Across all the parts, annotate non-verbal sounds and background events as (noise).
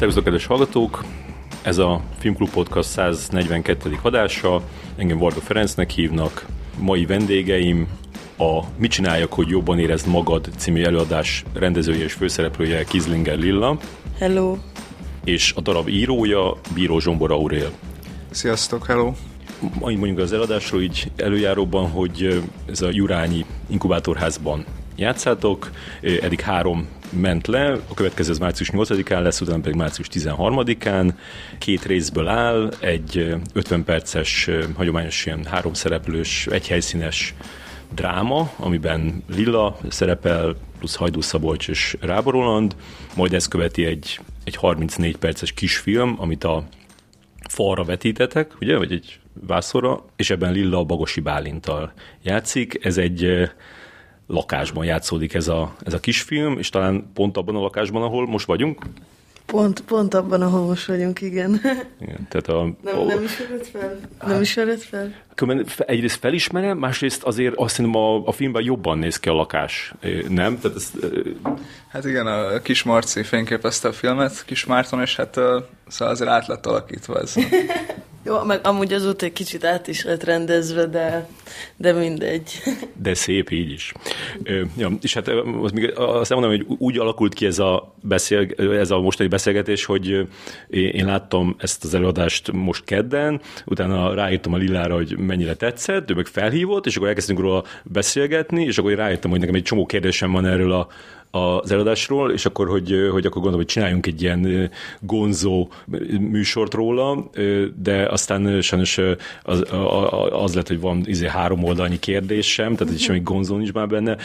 Szervusztok, kedves hallgatók! Ez a Filmklub Podcast 142. adása. Engem Varga Ferencnek hívnak. Mai vendégeim a Mit csináljak, hogy jobban érezd magad című előadás rendezője és főszereplője Kizlinger Lilla. Hello. És a darab írója Bíró Zsombor Aurél. Sziasztok, hello! Annyit mondjuk az eladásról így előjáróban, hogy ez a Jurányi inkubátorházban játszátok, eddig három ment le, a következő az március 8-án lesz, utána pedig március 13-án. Két részből áll, egy 50 perces, hagyományos ilyen három szereplős, egy helyszínes dráma, amiben Lilla szerepel, plusz Hajdú Szabolcs és Rábor Roland, majd ezt követi egy, egy 34 perces kisfilm, amit a falra vetítetek, ugye, vagy egy vászorra, és ebben Lilla a Bagosi Bálintal játszik. Ez egy lakásban játszódik ez a, ez a kisfilm, és talán pont abban a lakásban, ahol most vagyunk. Pont, pont abban, ahol most vagyunk, igen. igen tehát a, nem, oh, nem ismered fel? Nem ismered fel? Egyrészt felismerem, másrészt azért azt hiszem a, a filmben jobban néz ki a lakás, nem? Tehát ez, hát igen, a Kis Marci fényképezte a filmet, Kis Márton, és hát szóval azért át lett alakítva ez. (laughs) Jó, meg amúgy azóta egy kicsit át is lett rendezve, de, de mindegy. (laughs) De szép így is. Ö, ja, és hát azt, még, azt mondom, hogy úgy alakult ki ez a, beszél, ez a mostani beszélgetés, hogy én láttam ezt az előadást most kedden, utána ráírtam a Lillára, hogy mennyire tetszett, ő meg felhívott, és akkor elkezdtünk róla beszélgetni, és akkor én rájöttem, hogy nekem egy csomó kérdésem van erről a az előadásról, és akkor, hogy, hogy akkor gondolom, hogy csináljunk egy ilyen gonzó műsort róla, de aztán sajnos az, az lett, hogy van izé három oldalnyi kérdésem, tehát egy semmi gonzó nincs már benne,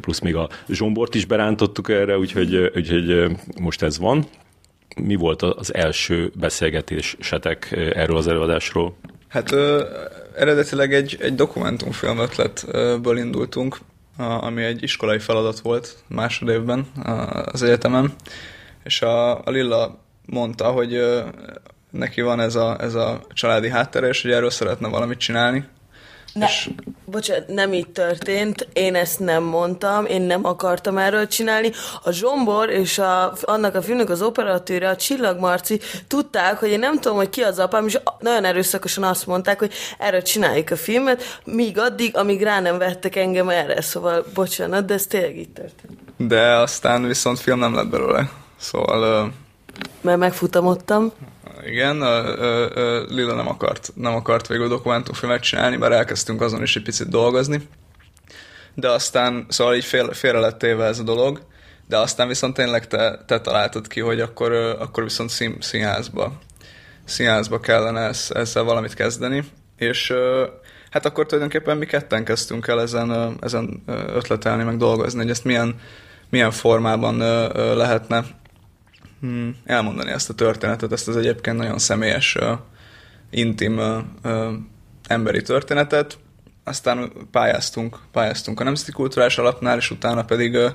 plusz még a zsombort is berántottuk erre, úgyhogy, úgyhogy most ez van. Mi volt az első beszélgetésetek erről az előadásról? Hát ö, eredetileg egy, egy dokumentumfilm ötletből indultunk, ami egy iskolai feladat volt másodévben az egyetemen, és a, a Lilla mondta, hogy neki van ez a, ez a családi háttere, és hogy erről szeretne valamit csinálni, ne, és... bocsánat, nem így történt, én ezt nem mondtam, én nem akartam erről csinálni. A Zsombor és a, annak a filmnek az operatőre, a Csillag Marci tudták, hogy én nem tudom, hogy ki az apám, és nagyon erőszakosan azt mondták, hogy erről csináljuk a filmet, míg addig, amíg rá nem vettek engem erre, szóval bocsánat, de ez tényleg így történt. De aztán viszont film nem lett belőle, szóval... Uh... Mert megfutamodtam igen, a, a, a Lila nem akart, nem akart végül dokumentumfilmet csinálni, bár elkezdtünk azon is egy picit dolgozni, de aztán, szóval így fél, félre lett téve ez a dolog, de aztán viszont tényleg te, te találtad ki, hogy akkor, akkor viszont szín, színházba, színházba kellene ez, ezzel valamit kezdeni, és hát akkor tulajdonképpen mi ketten kezdtünk el ezen, ezen ötletelni, meg dolgozni, hogy ezt milyen, milyen formában lehetne hmm, elmondani ezt a történetet, ezt az egyébként nagyon személyes, uh, intim uh, uh, emberi történetet. Aztán pályáztunk, pályáztunk a Nemzeti Kulturális Alapnál, és utána pedig uh,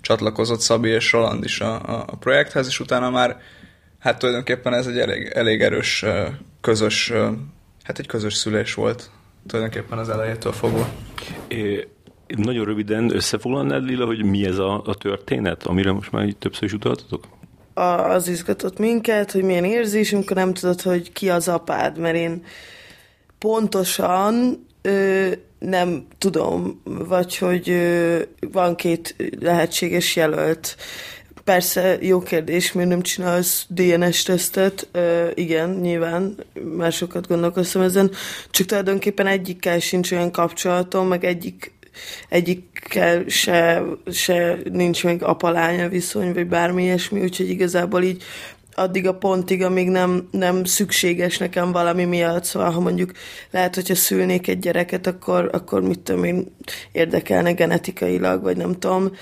csatlakozott Szabi és Roland is a, a, a projekthez, és utána már hát tulajdonképpen ez egy elég, elég erős uh, közös, uh, hát egy közös szülés volt tulajdonképpen az elejétől fogva. É, nagyon röviden összefoglalnád, Lila, hogy mi ez a, a történet, amire most már többször is utaltatok? Az izgatott minket, hogy milyen érzés, amikor nem tudod, hogy ki az apád, mert én pontosan ö, nem tudom, vagy hogy ö, van két lehetséges jelölt. Persze, jó kérdés, miért nem csinálsz DNS-tesztet? Igen, nyilván, már sokat gondolkoztam ezen, csak tulajdonképpen egyikkel sincs olyan kapcsolatom, meg egyik egyikkel se, se nincs még apalánya viszony, vagy bármi ilyesmi, úgyhogy igazából így addig a pontig, amíg nem, nem szükséges nekem valami miatt, szóval ha mondjuk lehet, hogyha szülnék egy gyereket, akkor, akkor mit tudom én, érdekelne genetikailag, vagy nem tudom,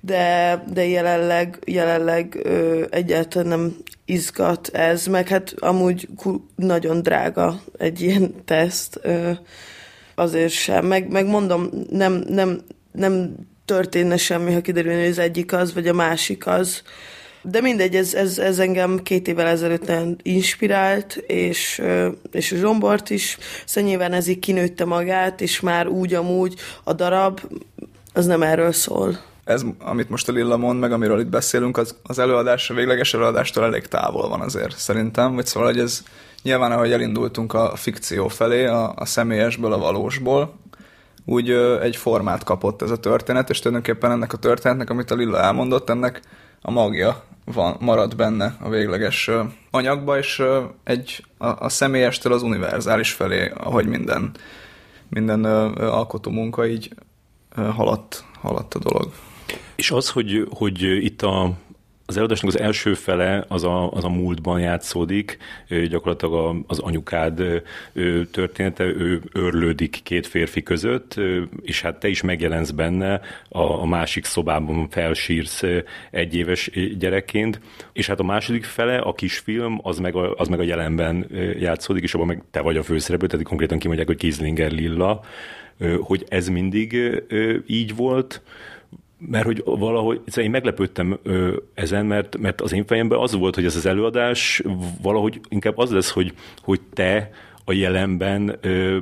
de, de jelenleg, jelenleg ö, egyáltalán nem izgat ez, meg hát amúgy nagyon drága egy ilyen teszt, ö, azért sem. Meg, meg mondom, nem, nem, nem történne semmi, ha kiderülne, hogy az egyik az, vagy a másik az. De mindegy, ez, ez, ez engem két évvel ezelőtt inspirált, és, és a Zsombort is. Szóval nyilván ez így kinőtte magát, és már úgy amúgy a darab az nem erről szól. ez, amit most a Lilla mond, meg amiről itt beszélünk, az, az előadás, a végleges előadástól elég távol van azért szerintem, vagy szóval, hogy ez nyilván, ahogy elindultunk a fikció felé, a, a személyesből, a valósból, úgy ö, egy formát kapott ez a történet, és tulajdonképpen ennek a történetnek, amit a Lilla elmondott, ennek a magja van, marad benne a végleges ö, anyagba, és ö, egy, a, a személyestől az univerzális felé, ahogy minden, minden ö, ö, alkotó munka így ö, haladt, haladt a dolog. És az, hogy, hogy itt a az előadásnak az első fele az a, az a múltban játszódik, gyakorlatilag az anyukád története, ő örlődik két férfi között, és hát te is megjelensz benne, a, a másik szobában felsírsz egy éves gyerekként, és hát a második fele, a kisfilm, az meg a, az meg a jelenben játszódik, és abban meg te vagy a főszereplő, tehát konkrétan kimondják, hogy Kizlinger Lilla, hogy ez mindig így volt, mert hogy valahogy szóval én meglepődtem ö, ezen, mert, mert az én fejemben az volt, hogy ez az előadás valahogy inkább az lesz, hogy, hogy te a jelenben ö,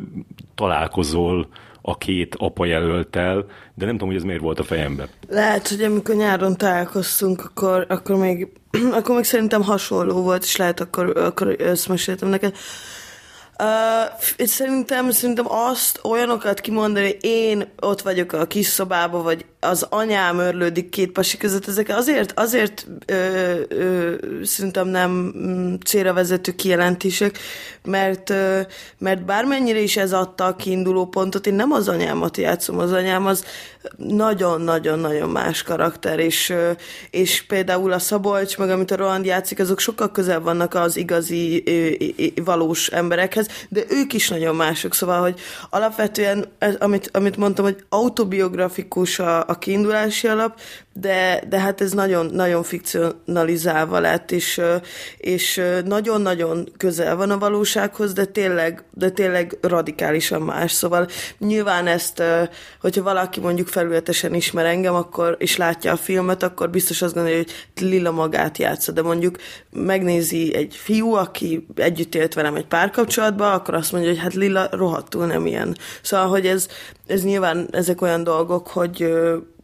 találkozol a két apa jelöltel, de nem tudom, hogy ez miért volt a fejemben. Lehet, hogy amikor nyáron találkoztunk, akkor, akkor, még, (clears throat) akkor még szerintem hasonló volt, és lehet akkor, akkor ezt neked. Uh, szerintem, szerintem azt olyanokat kimondani, én ott vagyok a kis szobába, vagy az anyám örlődik két pasi között, ezek azért, azért ö, ö, szerintem nem mm, célra vezető kijelentések, mert, ö, mert bármennyire is ez adta a kiinduló pontot, én nem az anyámat játszom, az anyám az nagyon-nagyon-nagyon más karakter, és, ö, és például a Szabolcs, meg amit a Roland játszik, azok sokkal közel vannak az igazi, ö, valós emberekhez, de ők is nagyon mások, szóval, hogy alapvetően, ez, amit, amit mondtam, hogy autobiografikus a, a kiindulási alap, de, de hát ez nagyon, nagyon fikcionalizálva lett, és, és nagyon-nagyon közel van a valósághoz, de tényleg, de tényleg radikálisan más. Szóval nyilván ezt, hogyha valaki mondjuk felületesen ismer engem, akkor, és látja a filmet, akkor biztos azt gondolja, hogy Lila magát játsza, de mondjuk megnézi egy fiú, aki együtt élt velem egy párkapcsolatban, akkor azt mondja, hogy hát Lila rohadtul nem ilyen. Szóval, hogy ez, ez nyilván ezek olyan dolgok, hogy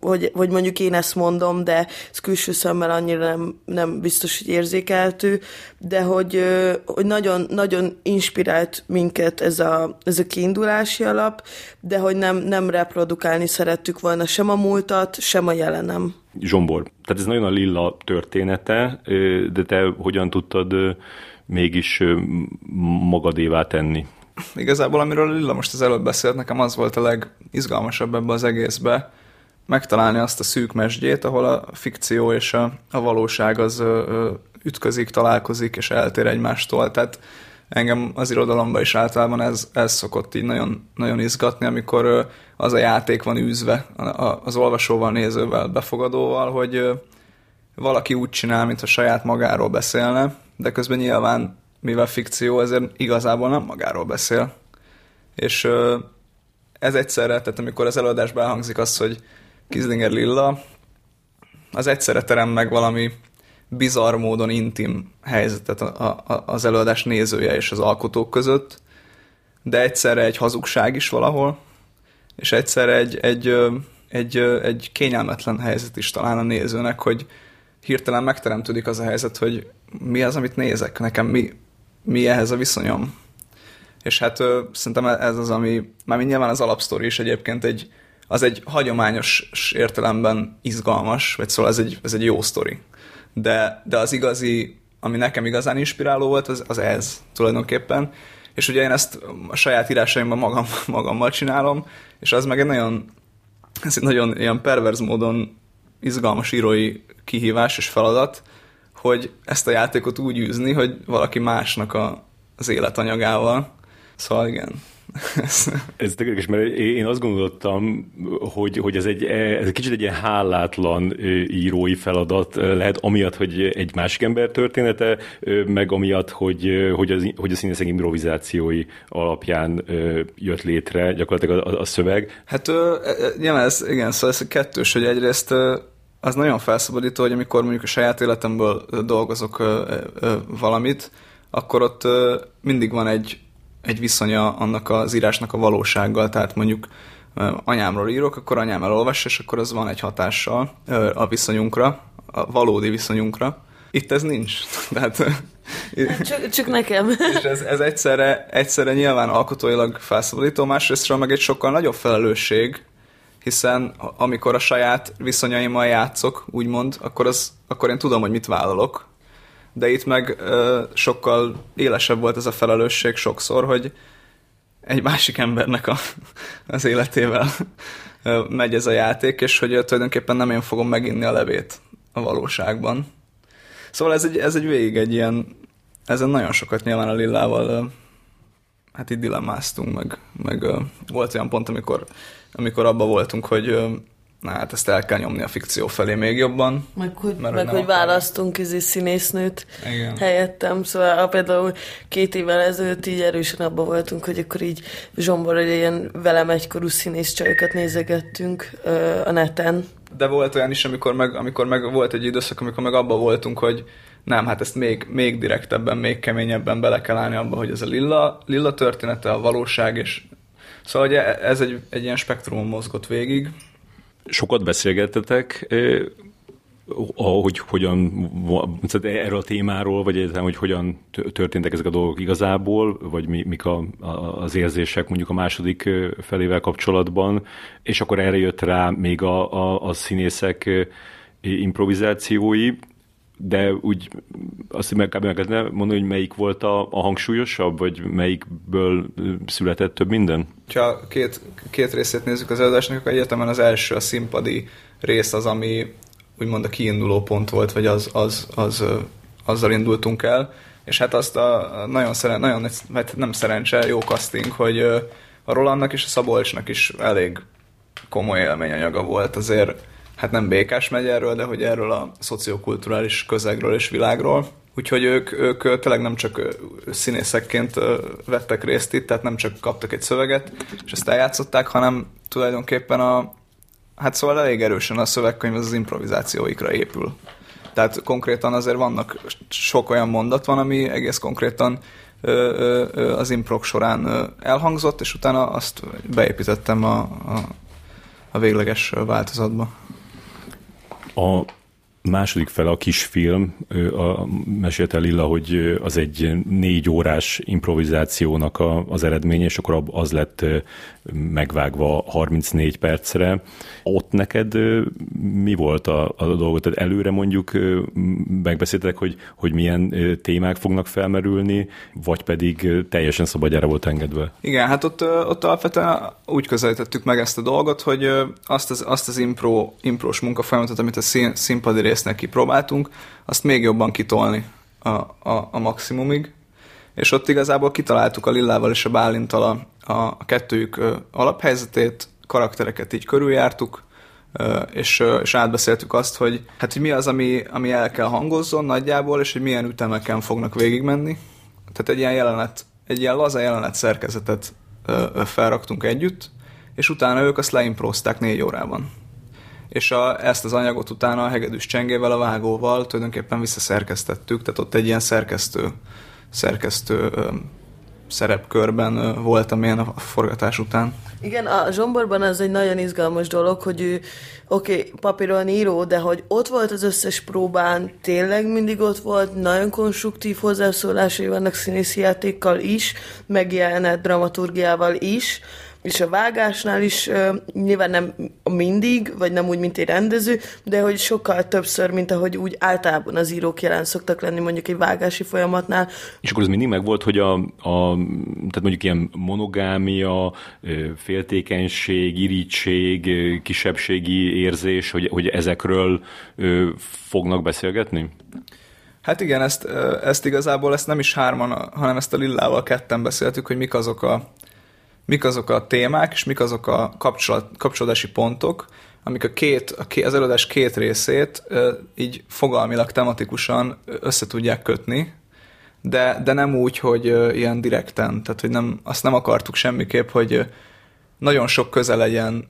hogy, hogy mondjuk én ezt mondom, de ez külső szemmel annyira nem, nem biztos, hogy érzékeltő, de hogy, hogy nagyon, nagyon inspirált minket ez a, ez a kiindulási alap, de hogy nem, nem reprodukálni szerettük volna sem a múltat, sem a jelenem. Zsombor, tehát ez nagyon a Lilla története, de te hogyan tudtad mégis magadévá tenni? Igazából, amiről Lilla most az előbb beszélt, nekem az volt a legizgalmasabb ebbe az egészbe, megtalálni azt a szűk mesdjét, ahol a fikció és a, a valóság az ö, ö, ütközik, találkozik és eltér egymástól. Tehát engem az irodalomban is általában ez, ez szokott így nagyon, nagyon izgatni, amikor az a játék van űzve az olvasóval, nézővel, befogadóval, hogy valaki úgy csinál, mintha saját magáról beszélne, de közben nyilván, mivel fikció, ezért igazából nem magáról beszél. És ez egyszerre, tehát amikor az előadásban elhangzik az, hogy Kizlinger Lilla, az egyszerre terem meg valami bizarr módon intim helyzetet a, a, az előadás nézője és az alkotók között, de egyszerre egy hazugság is valahol, és egyszerre egy, egy, egy, egy kényelmetlen helyzet is talán a nézőnek, hogy hirtelen megteremtődik az a helyzet, hogy mi az, amit nézek, nekem mi, mi ehhez a viszonyom. És hát ö, szerintem ez az, ami, már nyilván az alapsztori is egyébként egy, az egy hagyományos értelemben izgalmas, vagy szóval ez egy, ez egy jó sztori. De, de az igazi, ami nekem igazán inspiráló volt, az, az ez tulajdonképpen. És ugye én ezt a saját írásaimban magam, (laughs) magammal csinálom, és az meg egy nagyon, ez egy nagyon ilyen perverz módon izgalmas írói kihívás és feladat, hogy ezt a játékot úgy űzni, hogy valaki másnak a, az életanyagával. Szóval igen, ez tökéletes, mert én azt gondoltam, hogy, hogy ez, egy, ez egy kicsit egy ilyen hálátlan írói feladat lehet, amiatt, hogy egy másik ember története, meg amiatt, hogy, hogy, az, hogy a színészek improvizációi alapján jött létre gyakorlatilag a, a szöveg. Hát nyilván ez, igen, szóval ez kettős, hogy egyrészt az nagyon felszabadító, hogy amikor mondjuk a saját életemből dolgozok valamit, akkor ott mindig van egy egy viszonya annak az írásnak a valósággal, tehát mondjuk anyámról írok, akkor anyám elolvassa, és akkor az van egy hatással a viszonyunkra, a valódi viszonyunkra. Itt ez nincs. (laughs) Tehát, hát csak, csak nekem. (laughs) És ez, ez egyszerre, egyszerre nyilván alkotóilag felszabadító, másrésztről meg egy sokkal nagyobb felelősség, hiszen amikor a saját viszonyaimmal játszok, úgymond, akkor, az, akkor én tudom, hogy mit vállalok, de itt meg ö, sokkal élesebb volt ez a felelősség sokszor, hogy egy másik embernek a, az életével ö, megy ez a játék, és hogy tulajdonképpen nem én fogom meginni a levét a valóságban. Szóval ez egy, ez egy végig egy ilyen, ezen nagyon sokat nyilván a Lillával ö, hát itt dilemmáztunk, meg, meg ö, volt olyan pont, amikor, amikor abba voltunk, hogy ö, na hát ezt el kell nyomni a fikció felé még jobban. Meg hogy, mert meg, hogy választunk izé színésznőt Igen. helyettem, szóval például két évvel ezelőtt így erősen abban voltunk, hogy akkor így Zsombor egy ilyen velem egykorú színészcsajokat nézegettünk ö, a neten. De volt olyan is, amikor meg, amikor meg volt egy időszak, amikor meg abban voltunk, hogy nem, hát ezt még, még direktebben, még keményebben bele kell állni abba, hogy ez a lilla, lilla története, a valóság, és szóval hogy ez egy, egy ilyen spektrumon mozgott végig, sokat beszélgettetek, hogy hogyan, erről a témáról, vagy egyáltalán, hogy hogyan történtek ezek a dolgok igazából, vagy mi, mik a, az érzések mondjuk a második felével kapcsolatban, és akkor erre jött rá még a, a, a színészek improvizációi, de úgy azt meg kb. lehetne mondani, hogy melyik volt a, a hangsúlyosabb, vagy melyikből született több minden? Ha két, két részét nézzük az előadásnak, akkor egyetemen az első, a színpadi rész az, ami úgymond a kiinduló pont volt, vagy az, az, az, azzal indultunk el, és hát azt a nagyon, szeren, nagyon hát nem szerencse, jó casting, hogy a Rolandnak és a Szabolcsnak is elég komoly élményanyaga volt, azért hát nem Békás megyerről, de hogy erről a szociokulturális közegről és világról. Úgyhogy ők, ők tényleg nem csak színészekként vettek részt itt, tehát nem csak kaptak egy szöveget, és ezt eljátszották, hanem tulajdonképpen a, hát szóval elég erősen a szövegkönyv az, az improvizációikra épül. Tehát konkrétan azért vannak, sok olyan mondat van, ami egész konkrétan az improk során elhangzott, és utána azt beépítettem a, a, a végleges változatba. A második fele a kisfilm, a, mesélte Lilla, hogy az egy négy órás improvizációnak a, az eredménye, és akkor az lett megvágva 34 percre. Ott neked mi volt a, a dolog? Tehát előre mondjuk megbeszéltek, hogy, hogy milyen témák fognak felmerülni, vagy pedig teljesen szabadjára volt engedve? Igen, hát ott, ott alapvetően úgy közelítettük meg ezt a dolgot, hogy azt az, azt az impro, imprós munkafolyamatot, amit a szín, színpadi résznek kipróbáltunk, azt még jobban kitolni a, a, a maximumig, és ott igazából kitaláltuk a Lillával és a Bálintal a, a, kettőjük alaphelyzetét, karaktereket így körüljártuk, és, és átbeszéltük azt, hogy hát hogy mi az, ami, ami el kell hangozzon nagyjából, és hogy milyen ütemeken fognak végigmenni. Tehát egy ilyen jelenet, egy ilyen laza jelenet szerkezetet felraktunk együtt, és utána ők azt leimprozták négy órában. És a, ezt az anyagot utána a hegedűs csengével, a vágóval tulajdonképpen visszaszerkesztettük, tehát ott egy ilyen szerkesztő, szerkesztő szerepkörben voltam én a forgatás után. Igen, a Zsomborban ez egy nagyon izgalmas dolog, hogy ő, oké, okay, papíron író, de hogy ott volt az összes próbán, tényleg mindig ott volt, nagyon konstruktív hozzászólásai vannak színészi játékkal is, megjelenet dramaturgiával is, és a vágásnál is uh, nyilván nem mindig, vagy nem úgy, mint egy rendező, de hogy sokkal többször, mint ahogy úgy általában az írók jelen szoktak lenni mondjuk egy vágási folyamatnál. És akkor az mindig meg volt, hogy a, a tehát mondjuk ilyen monogámia, féltékenység, irítség, kisebbségi érzés, hogy, hogy ezekről fognak beszélgetni? Hát igen, ezt, ezt igazából ezt nem is hárman, hanem ezt a Lillával ketten beszéltük, hogy mik azok a mik azok a témák, és mik azok a kapcsolat, kapcsolódási pontok, amik a két, a két, az előadás két részét így fogalmilag, tematikusan össze tudják kötni, de, de nem úgy, hogy ilyen direkten, tehát hogy nem, azt nem akartuk semmiképp, hogy nagyon sok köze legyen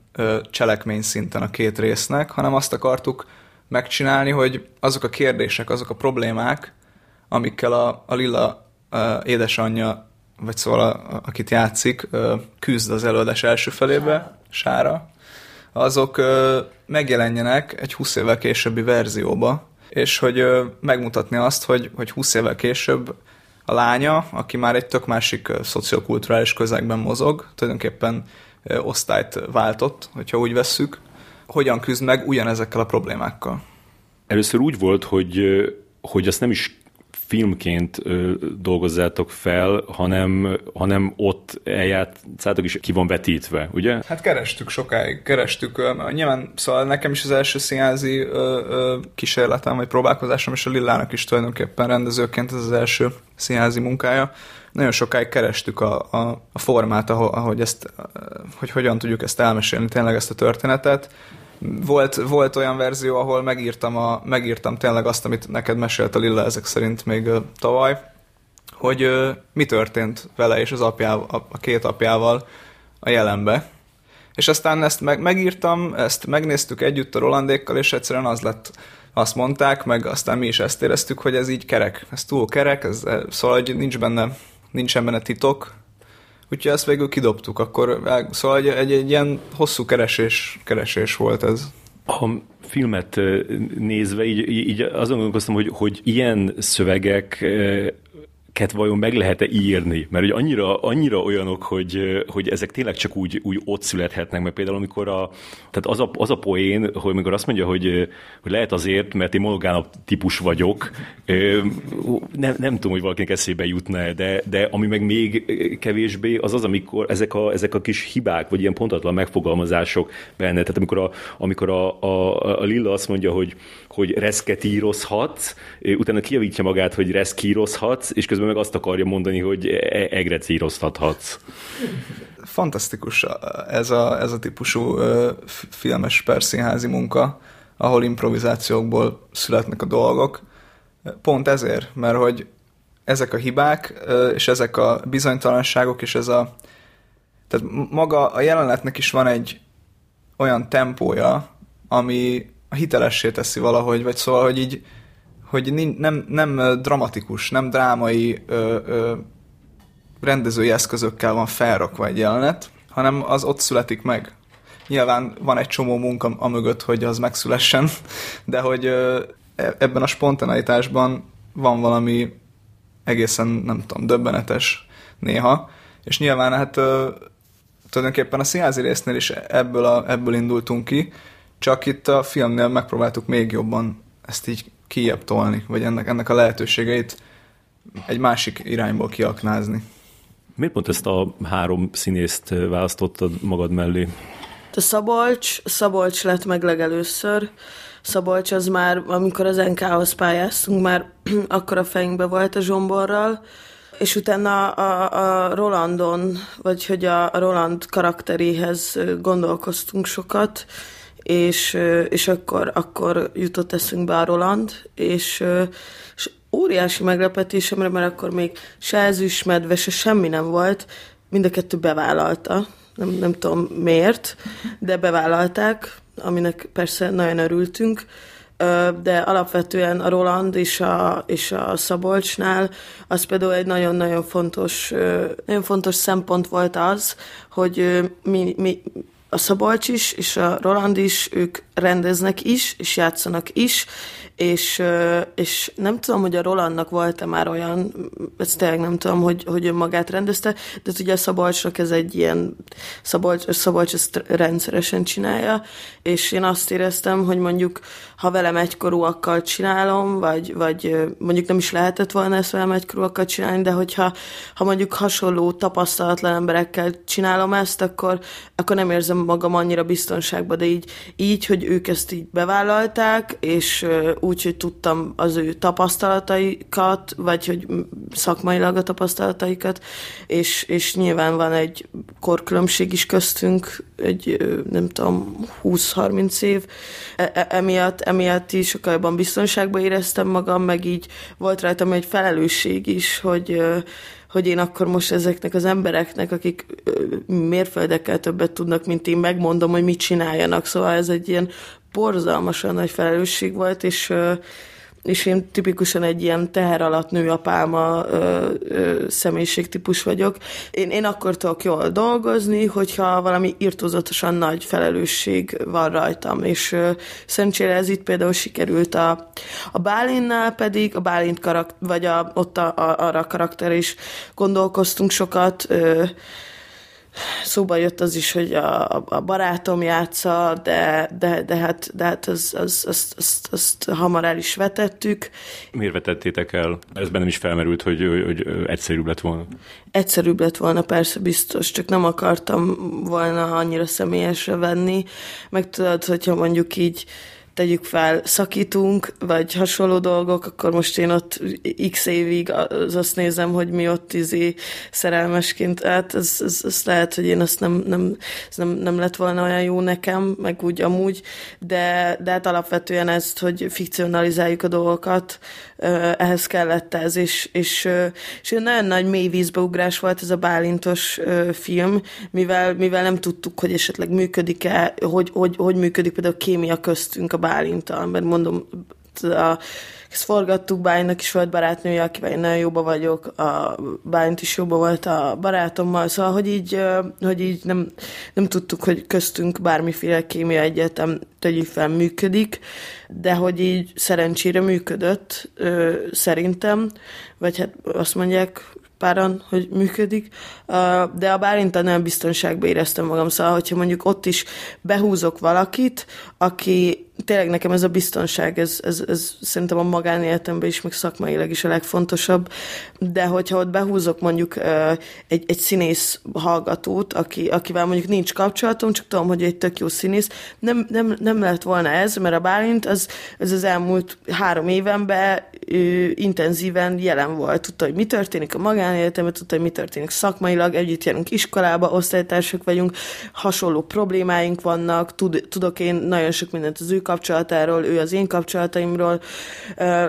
cselekmény szinten a két résznek, hanem azt akartuk megcsinálni, hogy azok a kérdések, azok a problémák, amikkel a, a Lilla édesanyja vagy szóval a, akit játszik, küzd az előadás első felébe, sára, azok megjelenjenek egy 20 évvel későbbi verzióba, és hogy megmutatni azt, hogy, hogy 20 évvel később a lánya, aki már egy tök másik szociokulturális közegben mozog, tulajdonképpen osztályt váltott, hogyha úgy vesszük, hogyan küzd meg ugyanezekkel a problémákkal. Először úgy volt, hogy, hogy azt nem is filmként ö, dolgozzátok fel, hanem, hanem ott eljátszátok is ki van vetítve, ugye? Hát kerestük sokáig, kerestük. Ö, nyilván, szóval nekem is az első színházi ö, ö, kísérletem, vagy próbálkozásom, és a Lillának is tulajdonképpen rendezőként ez az első színházi munkája. Nagyon sokáig kerestük a, a, a formát, ahogy ezt, hogy hogyan tudjuk ezt elmesélni, tényleg ezt a történetet volt, volt olyan verzió, ahol megírtam, a, megírtam tényleg azt, amit neked mesélt a Lilla ezek szerint még tavaly, hogy mi történt vele és az apjával, a, a két apjával a jelenbe. És aztán ezt meg, megírtam, ezt megnéztük együtt a Rolandékkal, és egyszerűen az lett, azt mondták, meg aztán mi is ezt éreztük, hogy ez így kerek, ez túl kerek, ez, szóval hogy nincs benne, nincsen benne titok, úgyhogy ezt végül kidobtuk, akkor szóval egy, egy, egy ilyen hosszú keresés, keresés volt ez. A filmet nézve így, így azon gondolkoztam, hogy, hogy ilyen szövegek ket vajon meg lehet-e írni? Mert hogy annyira, annyira olyanok, hogy, hogy ezek tényleg csak úgy, úgy ott születhetnek, mert például amikor a, tehát az a, az a poén, hogy amikor azt mondja, hogy, hogy lehet azért, mert én monogám típus vagyok, nem, nem tudom, hogy valakinek eszébe jutna, de, de ami meg még kevésbé, az az, amikor ezek a, ezek a kis hibák, vagy ilyen pontatlan megfogalmazások benne, tehát amikor a, amikor a, a, a Lilla azt mondja, hogy, hogy reszketírozhatsz, utána kijavítja magát, hogy reszkírozhatsz, és közben meg azt akarja mondani, hogy e- egrecíroztathatsz. Fantasztikus ez a, ez a típusú filmes perszínházi munka, ahol improvizációkból születnek a dolgok. Pont ezért, mert hogy ezek a hibák, és ezek a bizonytalanságok, és ez a tehát maga a jelenetnek is van egy olyan tempója, ami hitelessé teszi valahogy, vagy szóval, hogy így hogy nem, nem dramatikus, nem drámai ö, ö, rendezői eszközökkel van felrakva egy jelenet, hanem az ott születik meg. Nyilván van egy csomó munka amögött, hogy az megszülessen, (laughs) de hogy ö, e, ebben a spontaneitásban van valami egészen, nem tudom, döbbenetes néha, és nyilván hát ö, tulajdonképpen a színházi résznél is ebből, a, ebből indultunk ki, csak itt a filmnél megpróbáltuk még jobban ezt így kijebb tolni, vagy ennek, ennek a lehetőségeit egy másik irányból kiaknázni. Miért pont ezt a három színészt választottad magad mellé? A Szabolcs, Szabolcs lett meg legelőször. Szabolcs az már, amikor az NK-hoz pályáztunk, már (clears throat) akkor a fejünkbe volt a Zsomborral, és utána a, a Rolandon, vagy hogy a Roland karakteréhez gondolkoztunk sokat, és, és akkor, akkor jutott eszünkbe a Roland, és, és óriási meglepetésemre, mert akkor még se ezüstmedve, se semmi nem volt, mind a kettő bevállalta, nem, nem tudom miért, de bevállalták, aminek persze nagyon örültünk, de alapvetően a Roland és a, és a Szabolcsnál az például egy nagyon-nagyon fontos, nagyon fontos szempont volt az, hogy mi, mi, a Szabolcs is, és a Roland is, ők rendeznek is, és játszanak is, és, és nem tudom, hogy a Rolandnak volt-e már olyan, ezt tényleg nem tudom, hogy, hogy ő magát rendezte, de ugye a Szabolcsnak ez egy ilyen, Szabolcs, Szabolcs ezt rendszeresen csinálja, és én azt éreztem, hogy mondjuk, ha velem egykorúakkal csinálom, vagy, vagy mondjuk nem is lehetett volna ezt velem egykorúakkal csinálni, de hogyha ha mondjuk hasonló tapasztalatlan emberekkel csinálom ezt, akkor, akkor nem érzem magam annyira biztonságban, de így, így, hogy ők ezt így bevállalták, és úgy, hogy tudtam az ő tapasztalataikat, vagy hogy szakmailag a tapasztalataikat, és, és nyilván van egy korkülönbség is köztünk, egy nem tudom, 20-30 év, e, e, emiatt, emiatt is sokkal jobban biztonságban éreztem magam, meg így volt rajtam egy felelősség is, hogy hogy én akkor most ezeknek az embereknek, akik mérföldekkel többet tudnak, mint én, megmondom, hogy mit csináljanak. Szóval ez egy ilyen borzalmasan nagy felelősség volt, és és én tipikusan egy ilyen teher alatt nő a pálma ö, ö, személyiségtípus vagyok. Én, én akkor tudok jól dolgozni, hogyha valami irtózatosan nagy felelősség van rajtam, és ö, szerencsére ez itt például sikerült a, a Bálinnál pedig, a Bálint karakter, vagy a, ott a, a, arra a karakter is gondolkoztunk sokat, ö, szóba jött az is, hogy a, a barátom játsza, de, de, de hát, de hát az, az, azt, azt, azt hamar el is vetettük. Miért vetettétek el? Ez bennem is felmerült, hogy, hogy egyszerűbb lett volna. Egyszerűbb lett volna, persze biztos, csak nem akartam volna annyira személyesre venni. Meg tudod, hogyha mondjuk így tegyük fel, szakítunk, vagy hasonló dolgok, akkor most én ott x évig az azt nézem, hogy mi ott izé szerelmesként, hát ez, ez, ez lehet, hogy én azt nem, nem, ez nem, nem lett volna olyan jó nekem, meg úgy amúgy, de, de hát alapvetően ezt, hogy fikcionalizáljuk a dolgokat, ehhez kellett ez, és, és, és nagyon nagy mély vízbeugrás volt ez a Bálintos film, mivel, mivel nem tudtuk, hogy esetleg működik-e, hogy, hogy, hogy működik például a kémia köztünk a Bálintal, mert mondom, a, ezt forgattuk, Bálintnak is volt barátnője, akivel én nagyon jóba vagyok, a Bálint is jóba volt a barátommal, szóval, hogy így, hogy így nem, nem tudtuk, hogy köztünk bármiféle kémia egyetem tegyük fel működik, de hogy így szerencsére működött, szerintem, vagy hát azt mondják páran, hogy működik, de a Bálinta nem biztonságban éreztem magam, szóval, hogyha mondjuk ott is behúzok valakit, aki tényleg nekem ez a biztonság, ez, ez, ez szerintem a magánéletemben is, meg szakmailag is a legfontosabb, de hogyha ott behúzok mondjuk egy, egy színész hallgatót, aki, akivel mondjuk nincs kapcsolatom, csak tudom, hogy egy tök jó színész, nem, nem, nem lett volna ez, mert a Bálint az, az az elmúlt három évenben ő, intenzíven jelen volt. Tudta, hogy mi történik a magánéletemben, tudta, hogy mi történik. Szakmailag, együtt járunk iskolába, osztálytársak vagyunk, hasonló problémáink vannak, tud, tudok én nagyon sok mindent az ő kapcsolatáról, ő az én kapcsolataimról,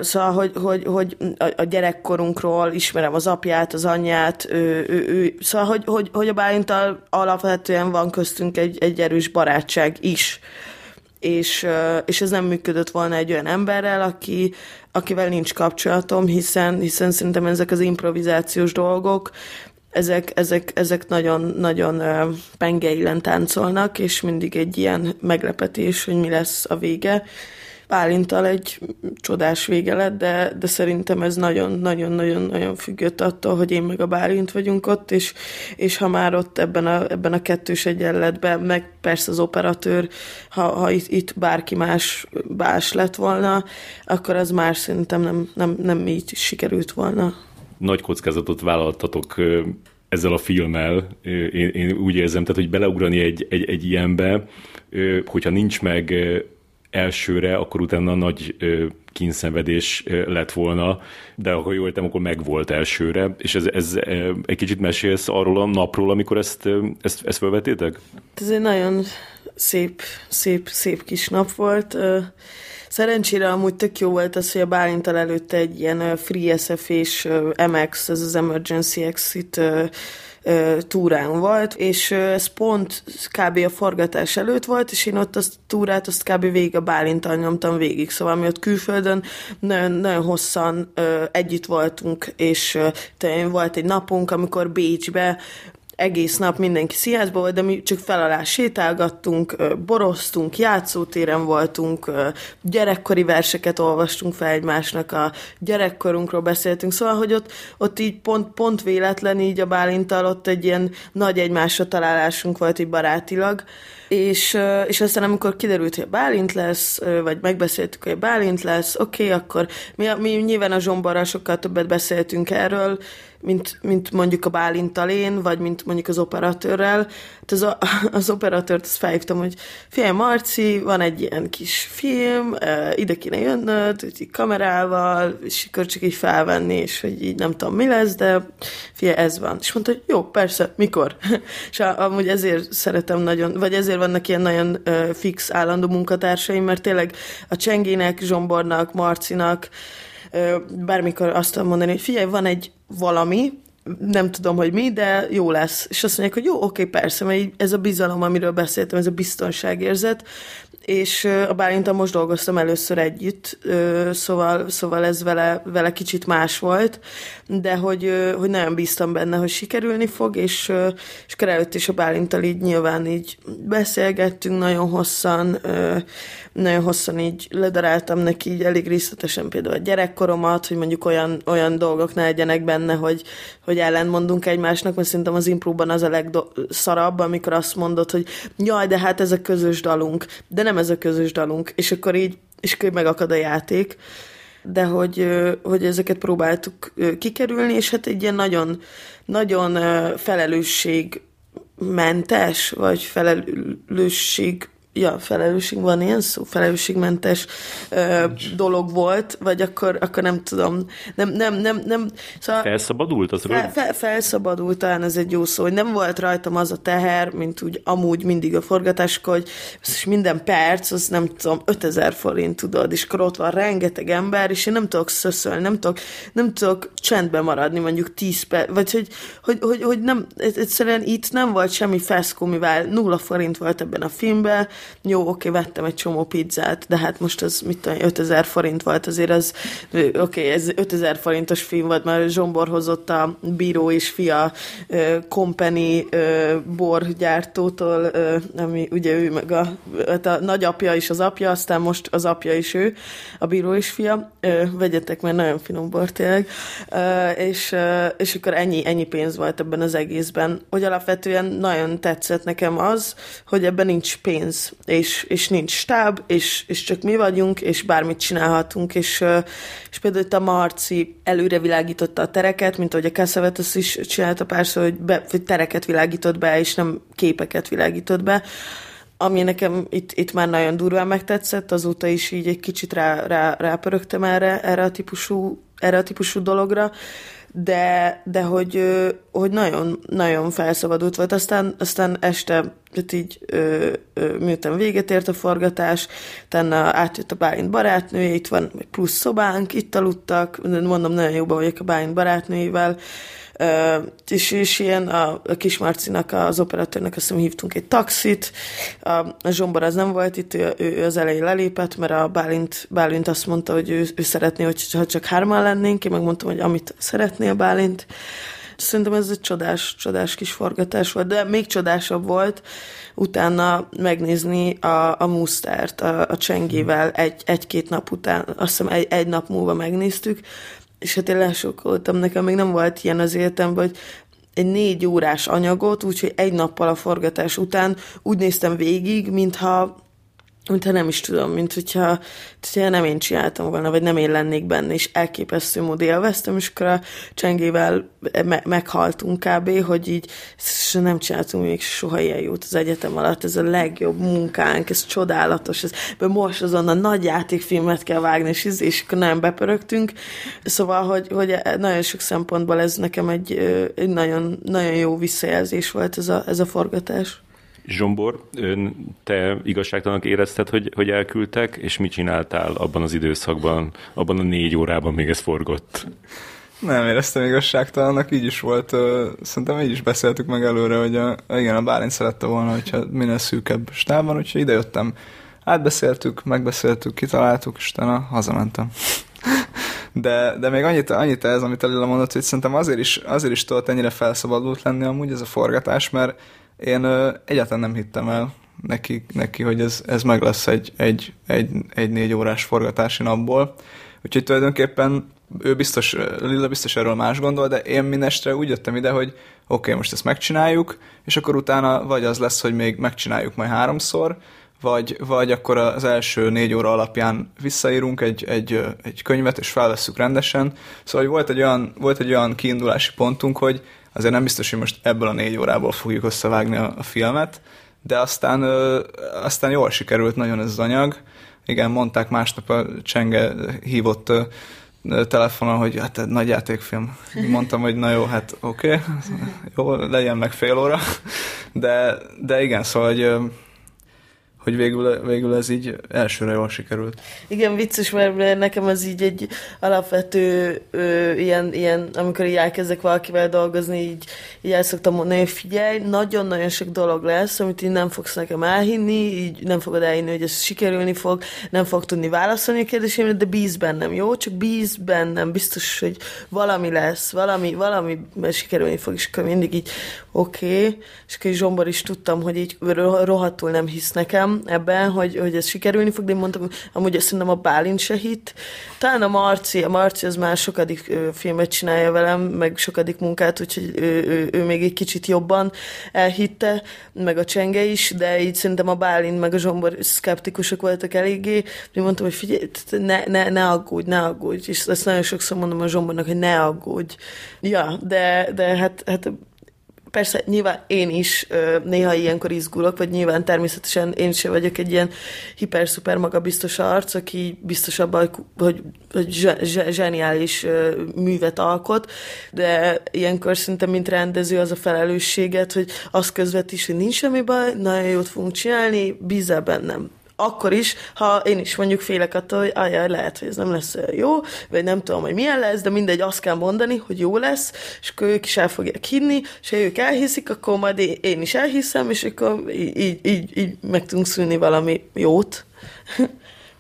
szóval, hogy, hogy, hogy a gyerekkorunkról ismerem az apját, az anyját, ő, ő, ő, szóval, hogy, hogy, hogy a Bálintal alapvetően van köztünk egy, egy erős barátság is. És, és ez nem működött volna egy olyan emberrel, aki, akivel nincs kapcsolatom, hiszen, hiszen szerintem ezek az improvizációs dolgok, ezek, ezek, ezek nagyon, nagyon pengeillen táncolnak, és mindig egy ilyen meglepetés, hogy mi lesz a vége. Pálintal egy csodás vége lett, de, de szerintem ez nagyon-nagyon-nagyon-nagyon függött attól, hogy én meg a Bálint vagyunk ott, és, és ha már ott ebben a, ebben a kettős egyenletben, meg persze az operatőr, ha, ha itt, itt bárki más bás lett volna, akkor az már szerintem nem, nem, nem így sikerült volna. Nagy kockázatot vállaltatok ezzel a filmmel, én, én úgy érzem, tehát hogy beleugrani egy, egy, egy ilyenbe, hogyha nincs meg elsőre, akkor utána nagy kínszenvedés lett volna, de akkor jól értem, akkor megvolt elsőre, és ez, ez egy kicsit mesélsz arról a napról, amikor ezt, ezt, ezt felvetétek? Ez egy nagyon szép, szép, szép kis nap volt. Szerencsére amúgy tök jó volt az, hogy a Bálintal előtte egy ilyen Free SF és MX, ez az Emergency Exit túrán volt, és ez pont kb. a forgatás előtt volt, és én ott azt túrát, azt kb. végig a Bálintal nyomtam végig, szóval mi ott külföldön nagyon, nagyon hosszan együtt voltunk, és volt egy napunk, amikor Bécsbe egész nap mindenki színházban volt, de mi csak fel alá sétálgattunk, boroztunk, játszótéren voltunk, gyerekkori verseket olvastunk fel egymásnak, a gyerekkorunkról beszéltünk, szóval, hogy ott, ott így pont, pont véletlen így a Bálintal ott egy ilyen nagy egymásra találásunk volt így barátilag, és, és aztán amikor kiderült, hogy a Bálint lesz, vagy megbeszéltük, hogy a Bálint lesz, oké, okay, akkor mi, mi nyilván a Zsomborral sokkal többet beszéltünk erről, mint, mint mondjuk a Bálintal én, vagy mint mondjuk az operatőrrel. Hát az, a, (laughs) az operatőrt azt felhívtam, hogy figyelj Marci, van egy ilyen kis film, ide kéne jönnöd, hogy kamerával, és akkor csak így felvenni, és hogy így nem tudom mi lesz, de figyelj, ez van. És mondta, hogy jó, persze, mikor? (laughs) és amúgy ezért szeretem nagyon, vagy ezért vannak ilyen nagyon fix állandó munkatársaim, mert tényleg a Csengének, Zsombornak, Marcinak, bármikor azt tudom mondani, hogy figyelj, van egy valami, nem tudom, hogy mi, de jó lesz. És azt mondják, hogy jó, oké, persze, mert ez a bizalom, amiről beszéltem, ez a biztonságérzet, és a Bálinta most dolgoztam először együtt, szóval, szóval ez vele, vele kicsit más volt, de hogy, hogy nagyon bíztam benne, hogy sikerülni fog, és, és előtt is a Bálintal így nyilván így beszélgettünk nagyon hosszan, nagyon hosszan így ledaráltam neki így elég részletesen például a gyerekkoromat, hogy mondjuk olyan, olyan dolgok ne legyenek benne, hogy, hogy ellentmondunk egymásnak, mert szerintem az impróban az a legszarabb, amikor azt mondod, hogy jaj, de hát ez a közös dalunk, de nem ez a közös dalunk, és akkor így, és akkor megakad a játék. De hogy, hogy ezeket próbáltuk kikerülni, és hát egy ilyen nagyon, nagyon felelősségmentes, vagy felelősség ja, felelősség van ilyen szó, felelősségmentes ö, dolog volt, vagy akkor, akkor nem tudom, nem, nem, nem, nem szóval Felszabadult az fel, fel, Felszabadult, talán ez egy jó szó, hogy nem volt rajtam az a teher, mint úgy amúgy mindig a forgatás, hogy minden perc, az nem tudom, 5000 forint, tudod, és akkor ott van rengeteg ember, és én nem tudok szöszölni, nem tudok, nem tudok csendben maradni mondjuk 10 perc, vagy hogy, hogy, hogy, hogy nem, egyszerűen itt nem volt semmi feszkó, mivel nulla forint volt ebben a filmben, jó, oké, vettem egy csomó pizzát, de hát most az, mit tudom, 5000 forint volt, azért az, oké, ez 5000 forintos film volt, mert Zsombor hozott a bíró és fia company borgyártótól, ami ugye ő meg a, hát a nagyapja is az apja, aztán most az apja is ő, a bíró és fia, vegyetek, mert nagyon finom bor tényleg, és, és akkor ennyi, ennyi pénz volt ebben az egészben, hogy alapvetően nagyon tetszett nekem az, hogy ebben nincs pénz, és, és nincs stáb, és, és csak mi vagyunk, és bármit csinálhatunk, és, és például itt a Marci előre világította a tereket, mint ahogy a Cassavetes is csinálta párszor, hogy, be, hogy tereket világított be, és nem képeket világított be, ami nekem itt, itt már nagyon durván megtetszett, azóta is így egy kicsit rá, rá, rápörögtem erre, erre, a típusú, erre a típusú dologra, de, de hogy, hogy nagyon, nagyon felszabadult volt. Aztán, aztán este, tehát így ö, ö, miután véget ért a forgatás, utána átjött a Bálint barátnője, itt van egy plusz szobánk, itt aludtak, mondom, nagyon jóban vagyok a Bálint barátnőivel, és, és ilyen a, a kis Marcinak, az operatőrnek azt hiszem hívtunk egy taxit, a, a Zsombor az nem volt itt, ő, ő az elején lelépett, mert a Bálint, Bálint azt mondta, hogy ő, ő szeretné, hogy ha csak hárman lennénk, én megmondtam, hogy amit szeretné a Bálint, Szerintem ez egy csodás, csodás kis forgatás volt, de még csodásabb volt utána megnézni a, a Mustert a, a Csengével egy, egy-két nap után, azt hiszem egy, egy nap múlva megnéztük, és hát én lesokkoltam, nekem még nem volt ilyen az életemben, hogy egy négy órás anyagot, úgyhogy egy nappal a forgatás után úgy néztem végig, mintha mintha nem is tudom, mint hogyha, hogyha nem én csináltam volna, vagy nem én lennék benne, és elképesztő mód élveztem, és akkor a csengével me- meghaltunk kb., hogy így nem csináltunk még soha ilyen jót az egyetem alatt, ez a legjobb munkánk, ez csodálatos, ez, most azonnal nagy játékfilmet kell vágni, és, és akkor nem bepörögtünk, szóval, hogy, hogy nagyon sok szempontból ez nekem egy, egy nagyon, nagyon jó visszajelzés volt ez a, ez a forgatás. Zsombor, te igazságtalanak érezted, hogy, hogy elküldtek, és mit csináltál abban az időszakban, abban a négy órában még ez forgott? Nem éreztem igazságtalannak, így is volt. Szerintem így is beszéltük meg előre, hogy a, igen, a Bálint szerette volna, hogyha minél szűkebb stábban, úgyhogy idejöttem. Átbeszéltük, megbeszéltük, kitaláltuk, és utána hazamentem. (laughs) De, de még annyit, annyit ez, amit a Lilla mondott, hogy szerintem azért is, azért is tudott ennyire felszabadult lenni amúgy ez a forgatás, mert én egyáltalán nem hittem el neki, neki hogy ez, ez meg lesz egy, egy, egy, egy négy órás forgatási napból. Úgyhogy tulajdonképpen ő biztos, Lilla biztos erről más gondol, de én mindestre úgy jöttem ide, hogy oké, okay, most ezt megcsináljuk, és akkor utána vagy az lesz, hogy még megcsináljuk majd háromszor, vagy, vagy akkor az első négy óra alapján visszaírunk egy, egy, egy könyvet, és felvesszük rendesen. Szóval volt egy, olyan, volt egy olyan kiindulási pontunk, hogy azért nem biztos, hogy most ebből a négy órából fogjuk összevágni a, a filmet, de aztán, ö, aztán jól sikerült nagyon ez az anyag. Igen, mondták másnap a Csenge hívott ö, telefonon, hogy hát egy nagy játékfilm. Mondtam, hogy na jó, hát oké, okay, (laughs) jó, legyen meg fél óra. De, de igen, szóval, hogy hogy végül, végül ez így elsőre jól sikerült. Igen, vicces, mert nekem az így egy alapvető ö, ilyen, ilyen, amikor így elkezdek valakivel dolgozni, így, így el szoktam mondani, hogy figyelj, nagyon-nagyon sok dolog lesz, amit így nem fogsz nekem elhinni, így nem fogod elhinni, hogy ez sikerülni fog, nem fog tudni válaszolni a kérdéseimre, de bíz bennem, jó? Csak bíz bennem, biztos, hogy valami lesz, valami, valami sikerülni fog, és akkor mindig így, oké, okay. és akkor Zsombor is tudtam, hogy így rohadtul nem hisz nekem ebben, hogy, hogy ez sikerülni fog, de én mondtam, amúgy azt szerintem a Bálint se hit. Talán a Marci, a Marci az már sokadik ö, filmet csinálja velem, meg sokadik munkát, úgyhogy ő, ő, ő még egy kicsit jobban elhitte, meg a Csenge is, de így szerintem a Bálint meg a Zsombor szkeptikusok voltak eléggé. Én mondtam, hogy figyelj, ne, ne, ne aggódj, ne aggódj, és ezt nagyon sokszor mondom a Zsombornak, hogy ne aggódj. Ja, de, de hát, hát persze nyilván én is néha ilyenkor izgulok, vagy nyilván természetesen én sem vagyok egy ilyen hiper-szuper magabiztos arc, aki biztos abban, hogy, hogy zseniális művet alkot, de ilyenkor szerintem, mint rendező, az a felelősséget, hogy azt közvetíts, hogy nincs semmi baj, nagyon jót fogunk csinálni, bízzál bennem akkor is, ha én is mondjuk félek attól, hogy ajaj, lehet, hogy ez nem lesz jó, vagy nem tudom, hogy milyen lesz, de mindegy, azt kell mondani, hogy jó lesz, és akkor ők is el fogják hinni, és ha ők elhiszik, akkor majd én is elhiszem, és akkor így, így, így meg tudunk szülni valami jót, (laughs)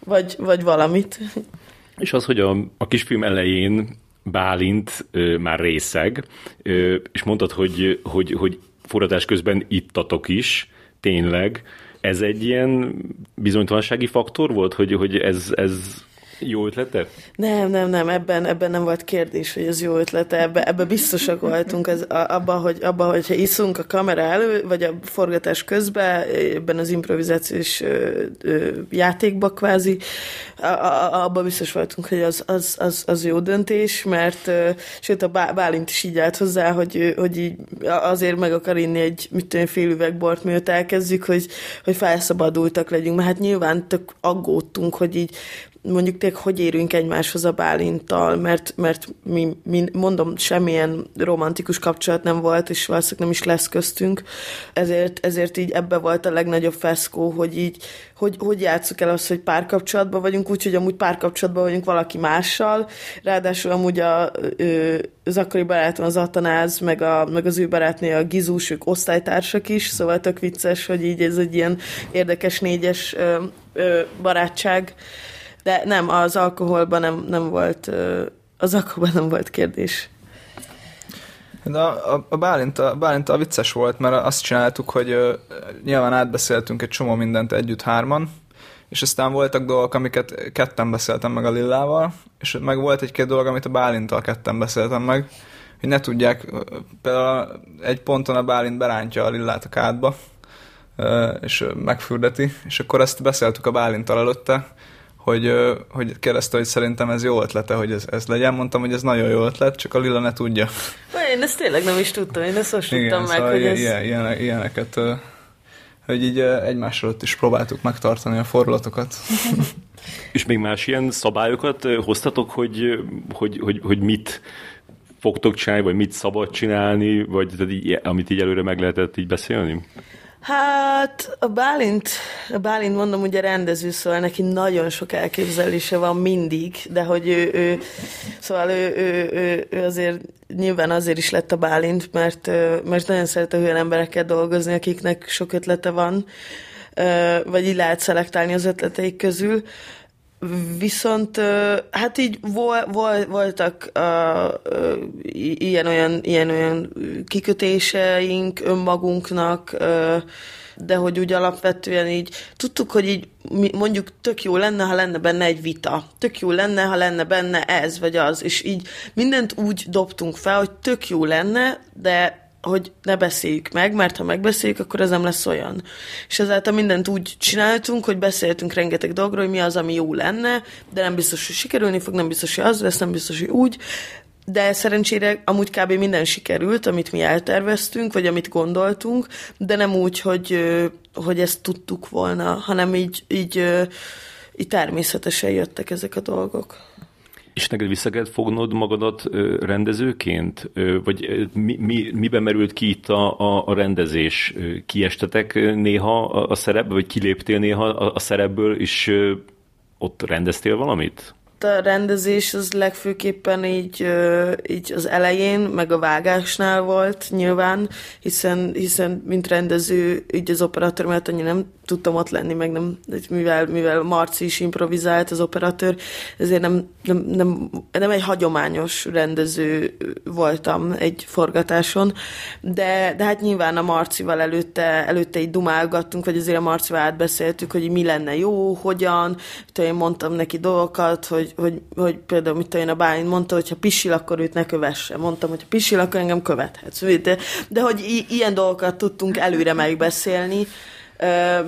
vagy, vagy valamit. És az, hogy a, a kisfilm elején Bálint ö, már részeg, ö, és mondtad, hogy, hogy, hogy forradás közben ittatok is, tényleg, ez egy ilyen bizonytalansági faktor volt, hogy, hogy ez, ez jó ötlete? Nem, nem, nem, ebben, ebben nem volt kérdés, hogy ez jó ötlete, ebben, ebben biztosak voltunk, ez, abban, hogy, abba, hogyha iszunk a kamera elő, vagy a forgatás közben, ebben az improvizációs ö, játékba kvázi, abban biztos voltunk, hogy az, az, az, az jó döntés, mert ö, sőt a Bálint is így állt hozzá, hogy, hogy így azért meg akar inni egy mit tudom, fél üveg bort, miatt elkezdjük, hogy, hogy felszabadultak legyünk, mert hát nyilván tök aggódtunk, hogy így mondjuk tényleg hogy érünk egymáshoz a Bálinttal, mert, mert mi, mi, mondom, semmilyen romantikus kapcsolat nem volt, és valószínűleg nem is lesz köztünk, ezért, ezért így ebbe volt a legnagyobb feszkó, hogy így, hogy, hogy játsszuk el azt, hogy párkapcsolatban vagyunk, úgyhogy amúgy párkapcsolatban vagyunk valaki mással, ráadásul amúgy a, az akkori barátom az Atanáz, meg, a, meg az ő barátné a Gizus, ők osztálytársak is, szóval tök vicces, hogy így ez egy ilyen érdekes négyes ö, ö, barátság, de nem, az alkoholban nem, nem volt, az alkoholban nem volt kérdés. De a, a, a Bálint, a Bálint a vicces volt, mert azt csináltuk, hogy uh, nyilván átbeszéltünk egy csomó mindent együtt hárman, és aztán voltak dolgok, amiket ketten beszéltem meg a Lillával, és meg volt egy-két dolog, amit a Bálinttal ketten beszéltem meg, hogy ne tudják, például egy ponton a Bálint berántja a Lillát a kádba, és megfürdeti, és akkor ezt beszéltük a Bálinttal előtte, hogy, hogy kérdezte, hogy szerintem ez jó ötlete, hogy ez, ez legyen. Mondtam, hogy ez nagyon jó ötlet, csak a Lila ne tudja. Én ezt tényleg nem is tudtam, én ezt most Igen, tudtam szóval meg, hogy ez... Ilyen, ilyen, ilyeneket, hogy így egymás előtt is próbáltuk megtartani a forrulatokat. (laughs) És még más ilyen szabályokat hoztatok, hogy, hogy, hogy, hogy mit fogtok csinálni, vagy mit szabad csinálni, vagy tehát így, amit így előre meg lehetett így beszélni? Hát a Bálint, a Bálint mondom, ugye rendező, szóval neki nagyon sok elképzelése van mindig, de hogy ő, ő szóval ő, ő, ő, ő azért nyilván azért is lett a Bálint, mert, mert nagyon szeret olyan emberekkel dolgozni, akiknek sok ötlete van, vagy így lehet szelektálni az ötleteik közül. Viszont hát így vol, vol, voltak ilyen-olyan ilyen olyan kikötéseink önmagunknak, de hogy úgy alapvetően így tudtuk, hogy így mondjuk tök jó lenne, ha lenne benne egy vita, tök jó lenne, ha lenne benne ez vagy az, és így mindent úgy dobtunk fel, hogy tök jó lenne, de hogy ne beszéljük meg, mert ha megbeszéljük, akkor ez nem lesz olyan. És ezáltal mindent úgy csináltunk, hogy beszéltünk rengeteg dolgról, hogy mi az, ami jó lenne, de nem biztos, hogy sikerülni fog, nem biztos, hogy az lesz, nem biztos, hogy úgy. De szerencsére amúgy kb. minden sikerült, amit mi elterveztünk, vagy amit gondoltunk, de nem úgy, hogy, hogy ezt tudtuk volna, hanem így, így, így természetesen jöttek ezek a dolgok. És neked vissza kellett fognod magadat rendezőként? Vagy mi, mi, miben merült ki itt a, a, a rendezés? Kiestetek néha a, a vagy kiléptél néha a, a szerepből, és ott rendeztél valamit? A rendezés az legfőképpen így, így az elején, meg a vágásnál volt nyilván, hiszen, hiszen mint rendező, így az operatőr mert annyi nem tudtam ott lenni, meg nem, mivel, mivel Marci is improvizált az operatőr, ezért nem, nem, nem, nem egy hagyományos rendező voltam egy forgatáson, de, de hát nyilván a Marcival előtte, előtte így dumálgattunk, vagy azért a Marcival átbeszéltük, hogy mi lenne jó, hogyan, én mondtam neki dolgokat, hogy, hogy, hogy például, mit én a Bálint mondta, hogy ha pisil, akkor őt ne kövesse. Mondtam, hogy pisil, akkor engem követhetsz. De, de hogy i- ilyen dolgokat tudtunk előre megbeszélni,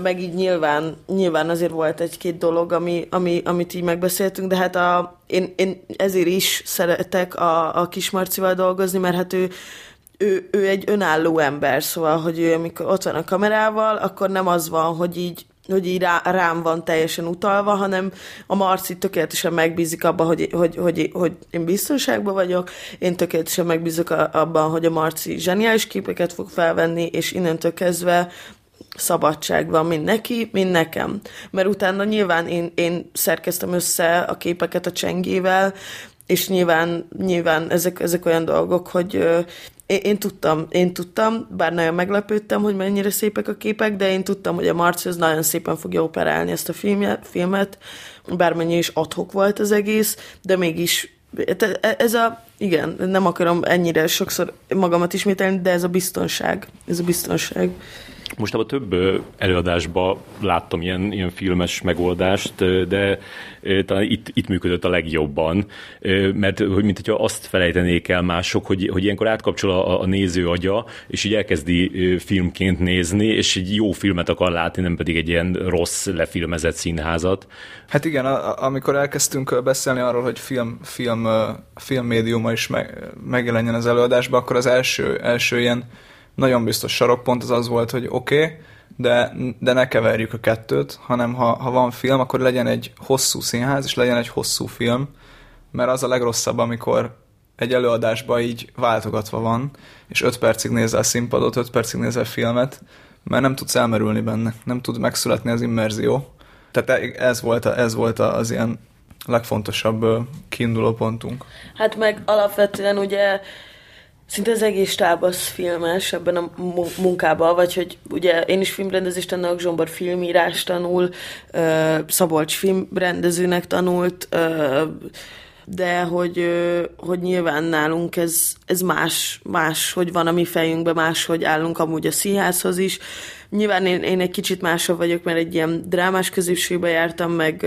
meg így nyilván, nyilván azért volt egy-két dolog, ami, ami, amit így megbeszéltünk, de hát a, én, én ezért is szeretek a, a Kismarcival dolgozni, mert hát ő, ő, ő egy önálló ember, szóval, hogy ő amikor ott van a kamerával, akkor nem az van, hogy így hogy így rá, rám van teljesen utalva, hanem a Marci tökéletesen megbízik abban, hogy, hogy, hogy, hogy én biztonságban vagyok, én tökéletesen megbízok abban, hogy a Marci zseniális képeket fog felvenni, és innentől kezdve szabadság van mind neki, mind nekem. Mert utána nyilván én, én szerkeztem össze a képeket a csengével, és nyilván, nyilván ezek, ezek olyan dolgok, hogy én, én tudtam, én tudtam, bár nagyon meglepődtem, hogy mennyire szépek a képek, de én tudtam, hogy a Marci nagyon szépen fogja operálni ezt a filmje, filmet, bármennyi is adhok volt az egész, de mégis ez a, igen, nem akarom ennyire sokszor magamat ismételni, de ez a biztonság, ez a biztonság. Most a több előadásban láttam ilyen, ilyen filmes megoldást, de talán itt, itt működött a legjobban, mert hogy mint hogyha azt felejtenék el mások, hogy, hogy ilyenkor átkapcsol a, a néző agya, és így elkezdi filmként nézni, és egy jó filmet akar látni, nem pedig egy ilyen rossz, lefilmezett színházat. Hát igen, a, amikor elkezdtünk beszélni arról, hogy film, film, filmmédiuma is meg, megjelenjen az előadásban, akkor az első, első ilyen nagyon biztos sarokpont az az volt, hogy oké, okay, de, de ne keverjük a kettőt, hanem ha, ha van film, akkor legyen egy hosszú színház, és legyen egy hosszú film, mert az a legrosszabb, amikor egy előadásban így váltogatva van, és öt percig nézel színpadot, öt percig nézel filmet, mert nem tudsz elmerülni benne, nem tud megszületni az immerzió. Tehát ez volt, a, ez volt az ilyen legfontosabb kiinduló pontunk. Hát meg alapvetően ugye Szinte az egés táb az filmes ebben a munkában, vagy hogy ugye én is filmrendezést tanulok, Zsombor filmírás tanul, Szabolcs filmrendezőnek tanult, de hogy, hogy nyilván nálunk ez, ez más, más, hogy van a mi fejünkben, más, hogy állunk amúgy a színházhoz is, Nyilván én, én egy kicsit másabb vagyok, mert egy ilyen drámás középségbe jártam, meg,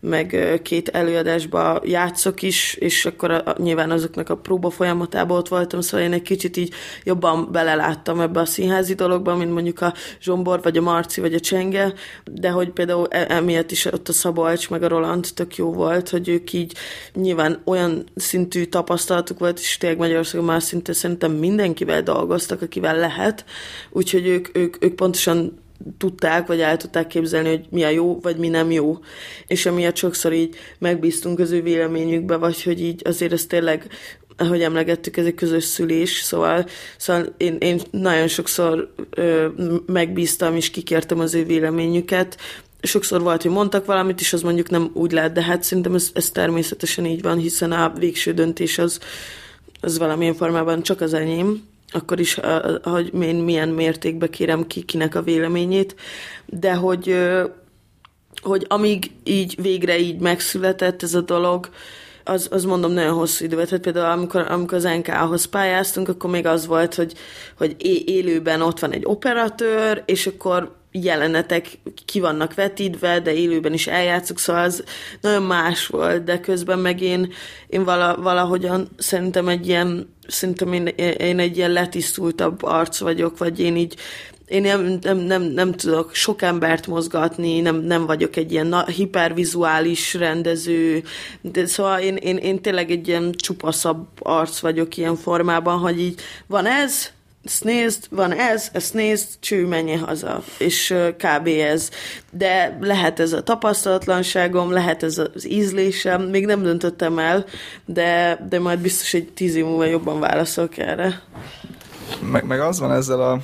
meg két előadásba játszok is, és akkor a, nyilván azoknak a próba folyamatában ott voltam, szóval én egy kicsit így jobban beleláttam ebbe a színházi dologba, mint mondjuk a Zsombor, vagy a Marci, vagy a Csenge, de hogy például e, emiatt is ott a Szabolcs, meg a Roland tök jó volt, hogy ők így nyilván olyan szintű tapasztalatuk volt, és tényleg Magyarországon már szinte szerintem mindenkivel dolgoztak, akivel lehet, úgyhogy ők, ők, ők pontosan tudták, vagy el tudták képzelni, hogy mi a jó, vagy mi nem jó. És emiatt sokszor így megbíztunk az ő véleményükbe, vagy hogy így azért ez tényleg ahogy emlegettük, ez egy közös szülés, szóval, szóval én, én nagyon sokszor ö, megbíztam és kikértem az ő véleményüket, sokszor volt, hogy mondtak valamit, és az mondjuk nem úgy lehet, de hát szerintem ez, ez természetesen így van, hiszen a végső döntés az, az valamilyen formában csak az enyém akkor is, hogy én milyen mértékben kérem ki kinek a véleményét, de hogy, hogy amíg így végre így megszületett ez a dolog, az, az mondom nagyon hosszú idő volt. Hát például amikor, amikor az NK-hoz pályáztunk, akkor még az volt, hogy, hogy élőben ott van egy operatőr, és akkor jelenetek ki vannak vetítve, de élőben is eljátszuk, szóval az nagyon más volt, de közben meg én, én vala, valahogyan szerintem egy ilyen, szerintem én, én egy ilyen letisztultabb arc vagyok, vagy én így én nem, nem, nem, nem tudok sok embert mozgatni, nem, nem vagyok egy ilyen na, hipervizuális rendező, de szóval én, én, én tényleg egy ilyen csupaszabb arc vagyok ilyen formában, hogy így van ez, ezt nézd, van ez, ezt nézd, cső, menj haza. És kb. ez. De lehet ez a tapasztalatlanságom, lehet ez az ízlésem, még nem döntöttem el, de, de majd biztos egy tíz év múlva jobban válaszolok erre. Meg, meg az van ezzel a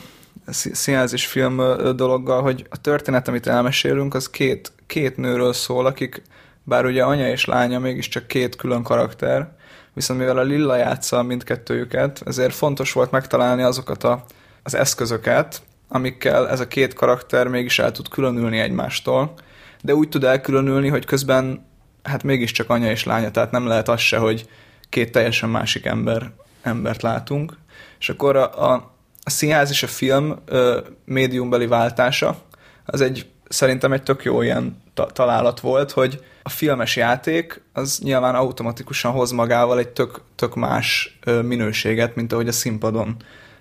színház és film dologgal, hogy a történet, amit elmesélünk, az két, két nőről szól, akik bár ugye anya és lánya mégiscsak két külön karakter, viszont mivel a Lilla játsza mindkettőjüket, ezért fontos volt megtalálni azokat a, az eszközöket, amikkel ez a két karakter mégis el tud különülni egymástól, de úgy tud elkülönülni, hogy közben hát mégiscsak anya és lánya, tehát nem lehet az se, hogy két teljesen másik ember, embert látunk. És akkor a, a, a színház és a film ö, médiumbeli váltása, az egy szerintem egy tök jó ilyen ta- találat volt, hogy a filmes játék az nyilván automatikusan hoz magával egy tök, tök más minőséget, mint ahogy a színpadon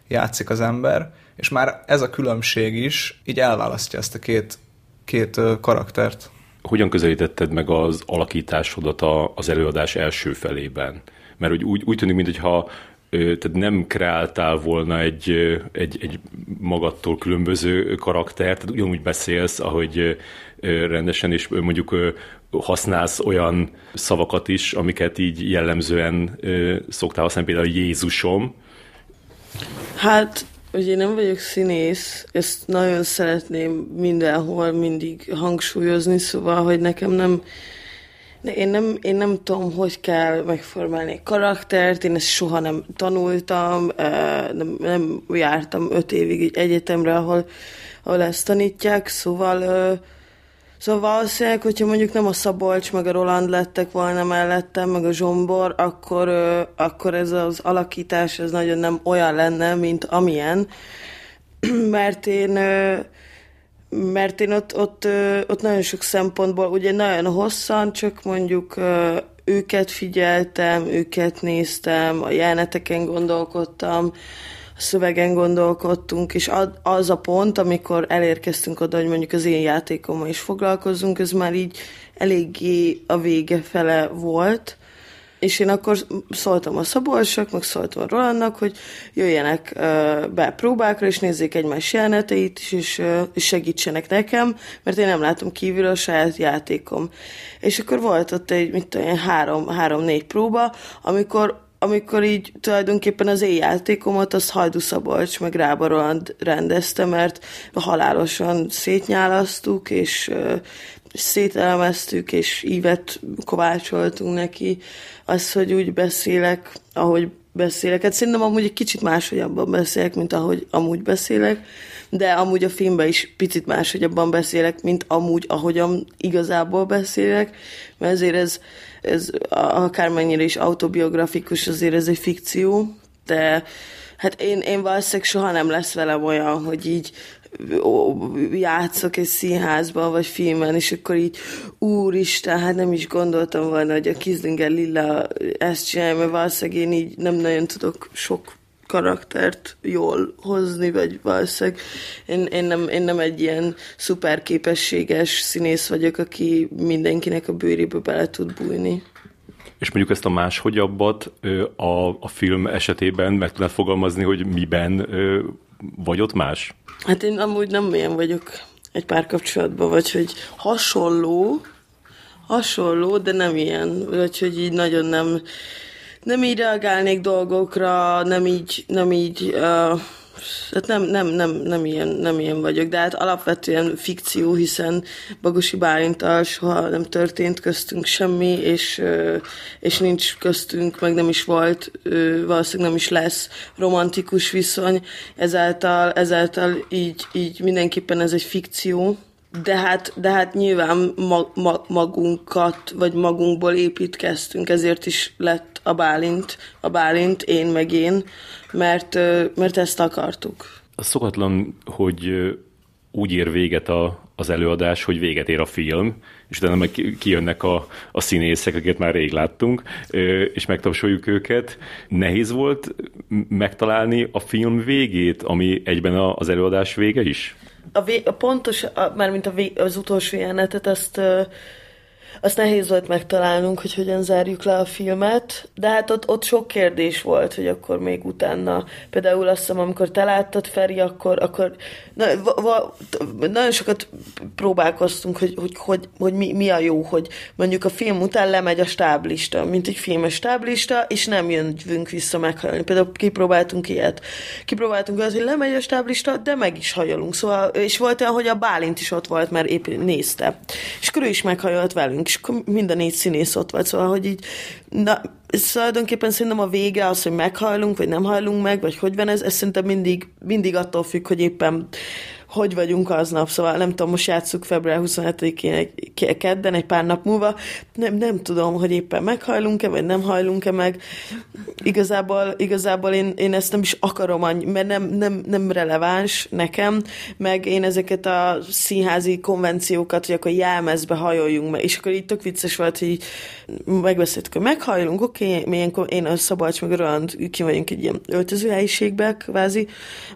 játszik az ember, és már ez a különbség is így elválasztja ezt a két, két karaktert. Hogyan közelítetted meg az alakításodat az előadás első felében? Mert úgy, úgy, úgy tűnik, mintha tehát nem kreáltál volna egy, egy, egy magattól különböző karaktert, tehát ugyanúgy beszélsz, ahogy rendesen, és mondjuk használsz olyan szavakat is, amiket így jellemzően szoktál használni, például Jézusom. Hát, ugye nem vagyok színész, ezt nagyon szeretném mindenhol mindig hangsúlyozni, szóval, hogy nekem nem, én nem, én nem tudom, hogy kell megformálni egy karaktert, én ezt soha nem tanultam, nem, nem jártam öt évig egy egyetemre, ahol, ahol ezt tanítják, szóval Szóval valószínűleg, hogyha mondjuk nem a Szabolcs meg a Roland lettek volna mellettem, meg a Zsombor, akkor, akkor ez az alakítás ez nagyon nem olyan lenne, mint amilyen. (clears throat) Mert én mert én ott, ott, ott nagyon sok szempontból, ugye nagyon hosszan, csak mondjuk őket figyeltem, őket néztem, a jeleneteken gondolkodtam, szövegen gondolkodtunk, és az a pont, amikor elérkeztünk oda, hogy mondjuk az én játékommal is foglalkozunk, ez már így eléggé a vége fele volt, és én akkor szóltam a Szabolcsok, meg szóltam a Rolandnak, hogy jöjjenek be próbákra, és nézzék egymás jeleneteit és, és segítsenek nekem, mert én nem látom kívül a saját játékom. És akkor volt ott egy, mit tudom, három, három-négy próba, amikor amikor így tulajdonképpen az én játékomat azt Hajdu Szabolcs meg Rába Roland rendezte, mert halálosan szétnyálasztuk, és szételemeztük, és ívet kovácsoltunk neki. Az, hogy úgy beszélek, ahogy beszélek. Hát szerintem amúgy egy kicsit máshogyabban beszélek, mint ahogy amúgy beszélek, de amúgy a filmben is picit máshogyabban beszélek, mint amúgy, ahogyan igazából beszélek, mert ezért ez, ez akármennyire is autobiografikus, azért ez egy fikció, de hát én, én valószínűleg soha nem lesz velem olyan, hogy így játszok egy színházban, vagy filmen, és akkor így, úristen, hát nem is gondoltam volna, hogy a Kizlinger Lilla ezt csinálja, mert valószínűleg én így nem nagyon tudok sok karaktert jól hozni, vagy valószínűleg én, én, nem, én nem egy ilyen szuper képességes színész vagyok, aki mindenkinek a bőrébe bele tud bújni. És mondjuk ezt a máshogyabbat a, a film esetében meg tudnád fogalmazni, hogy miben vagy ott más? Hát én amúgy nem ilyen vagyok egy párkapcsolatban, vagy hogy hasonló, hasonló, de nem ilyen, vagy hogy így nagyon nem, nem így reagálnék dolgokra, nem így, nem így uh, Hát nem, nem, nem, nem, ilyen, nem ilyen vagyok, de hát alapvetően fikció, hiszen Bagosi Bálintal soha nem történt köztünk semmi, és, és nincs köztünk, meg nem is volt, valószínűleg nem is lesz romantikus viszony, ezáltal, ezáltal így, így mindenképpen ez egy fikció, de hát, de hát nyilván mag, mag, magunkat, vagy magunkból építkeztünk, ezért is lett a Bálint, a Bálint, én meg én, mert, mert ezt akartuk. Az szokatlan, hogy úgy ér véget a, az előadás, hogy véget ér a film, és utána meg kijönnek a, a színészek, akiket már rég láttunk, és megtapsoljuk őket. Nehéz volt megtalálni a film végét, ami egyben az előadás vége is? A, vé, a pontos, a, mármint a vé, az utolsó jelenetet, azt azt nehéz volt megtalálnunk, hogy hogyan zárjuk le a filmet, de hát ott, ott sok kérdés volt, hogy akkor még utána, például azt hiszem, amikor te láttad, Feri, akkor, akkor na, va, va, nagyon sokat próbálkoztunk, hogy, hogy, hogy, hogy mi, mi, a jó, hogy mondjuk a film után lemegy a stáblista, mint egy filmes stáblista, és nem jönünk vissza meghajolni. Például kipróbáltunk ilyet. Kipróbáltunk az, hogy lemegy a stáblista, de meg is hajolunk. Szóval, és volt olyan, hogy a Bálint is ott volt, mert épp nézte. És ő is meghajolt velünk, és akkor mind a négy színész ott volt, szóval, hogy így, na, ez tulajdonképpen szerintem a vége az, hogy meghajlunk, vagy nem hajlunk meg, vagy hogy van ez, ez szerintem mindig, mindig attól függ, hogy éppen hogy vagyunk aznap, szóval nem tudom, most játsszuk február 27-én kedden, egy pár nap múlva, nem, nem tudom, hogy éppen meghajlunk-e, vagy nem hajlunk-e meg. Igazából, igazából én, én ezt nem is akarom annyi, mert nem, nem, nem releváns nekem, meg én ezeket a színházi konvenciókat, hogy akkor jelmezbe hajoljunk meg, és akkor így tök vicces volt, hogy megbeszéltük, hogy meghajlunk, oké, okay, én, a Szabolcs meg Roland ki vagyunk egy ilyen öltözőhelyiségbe, kvázi,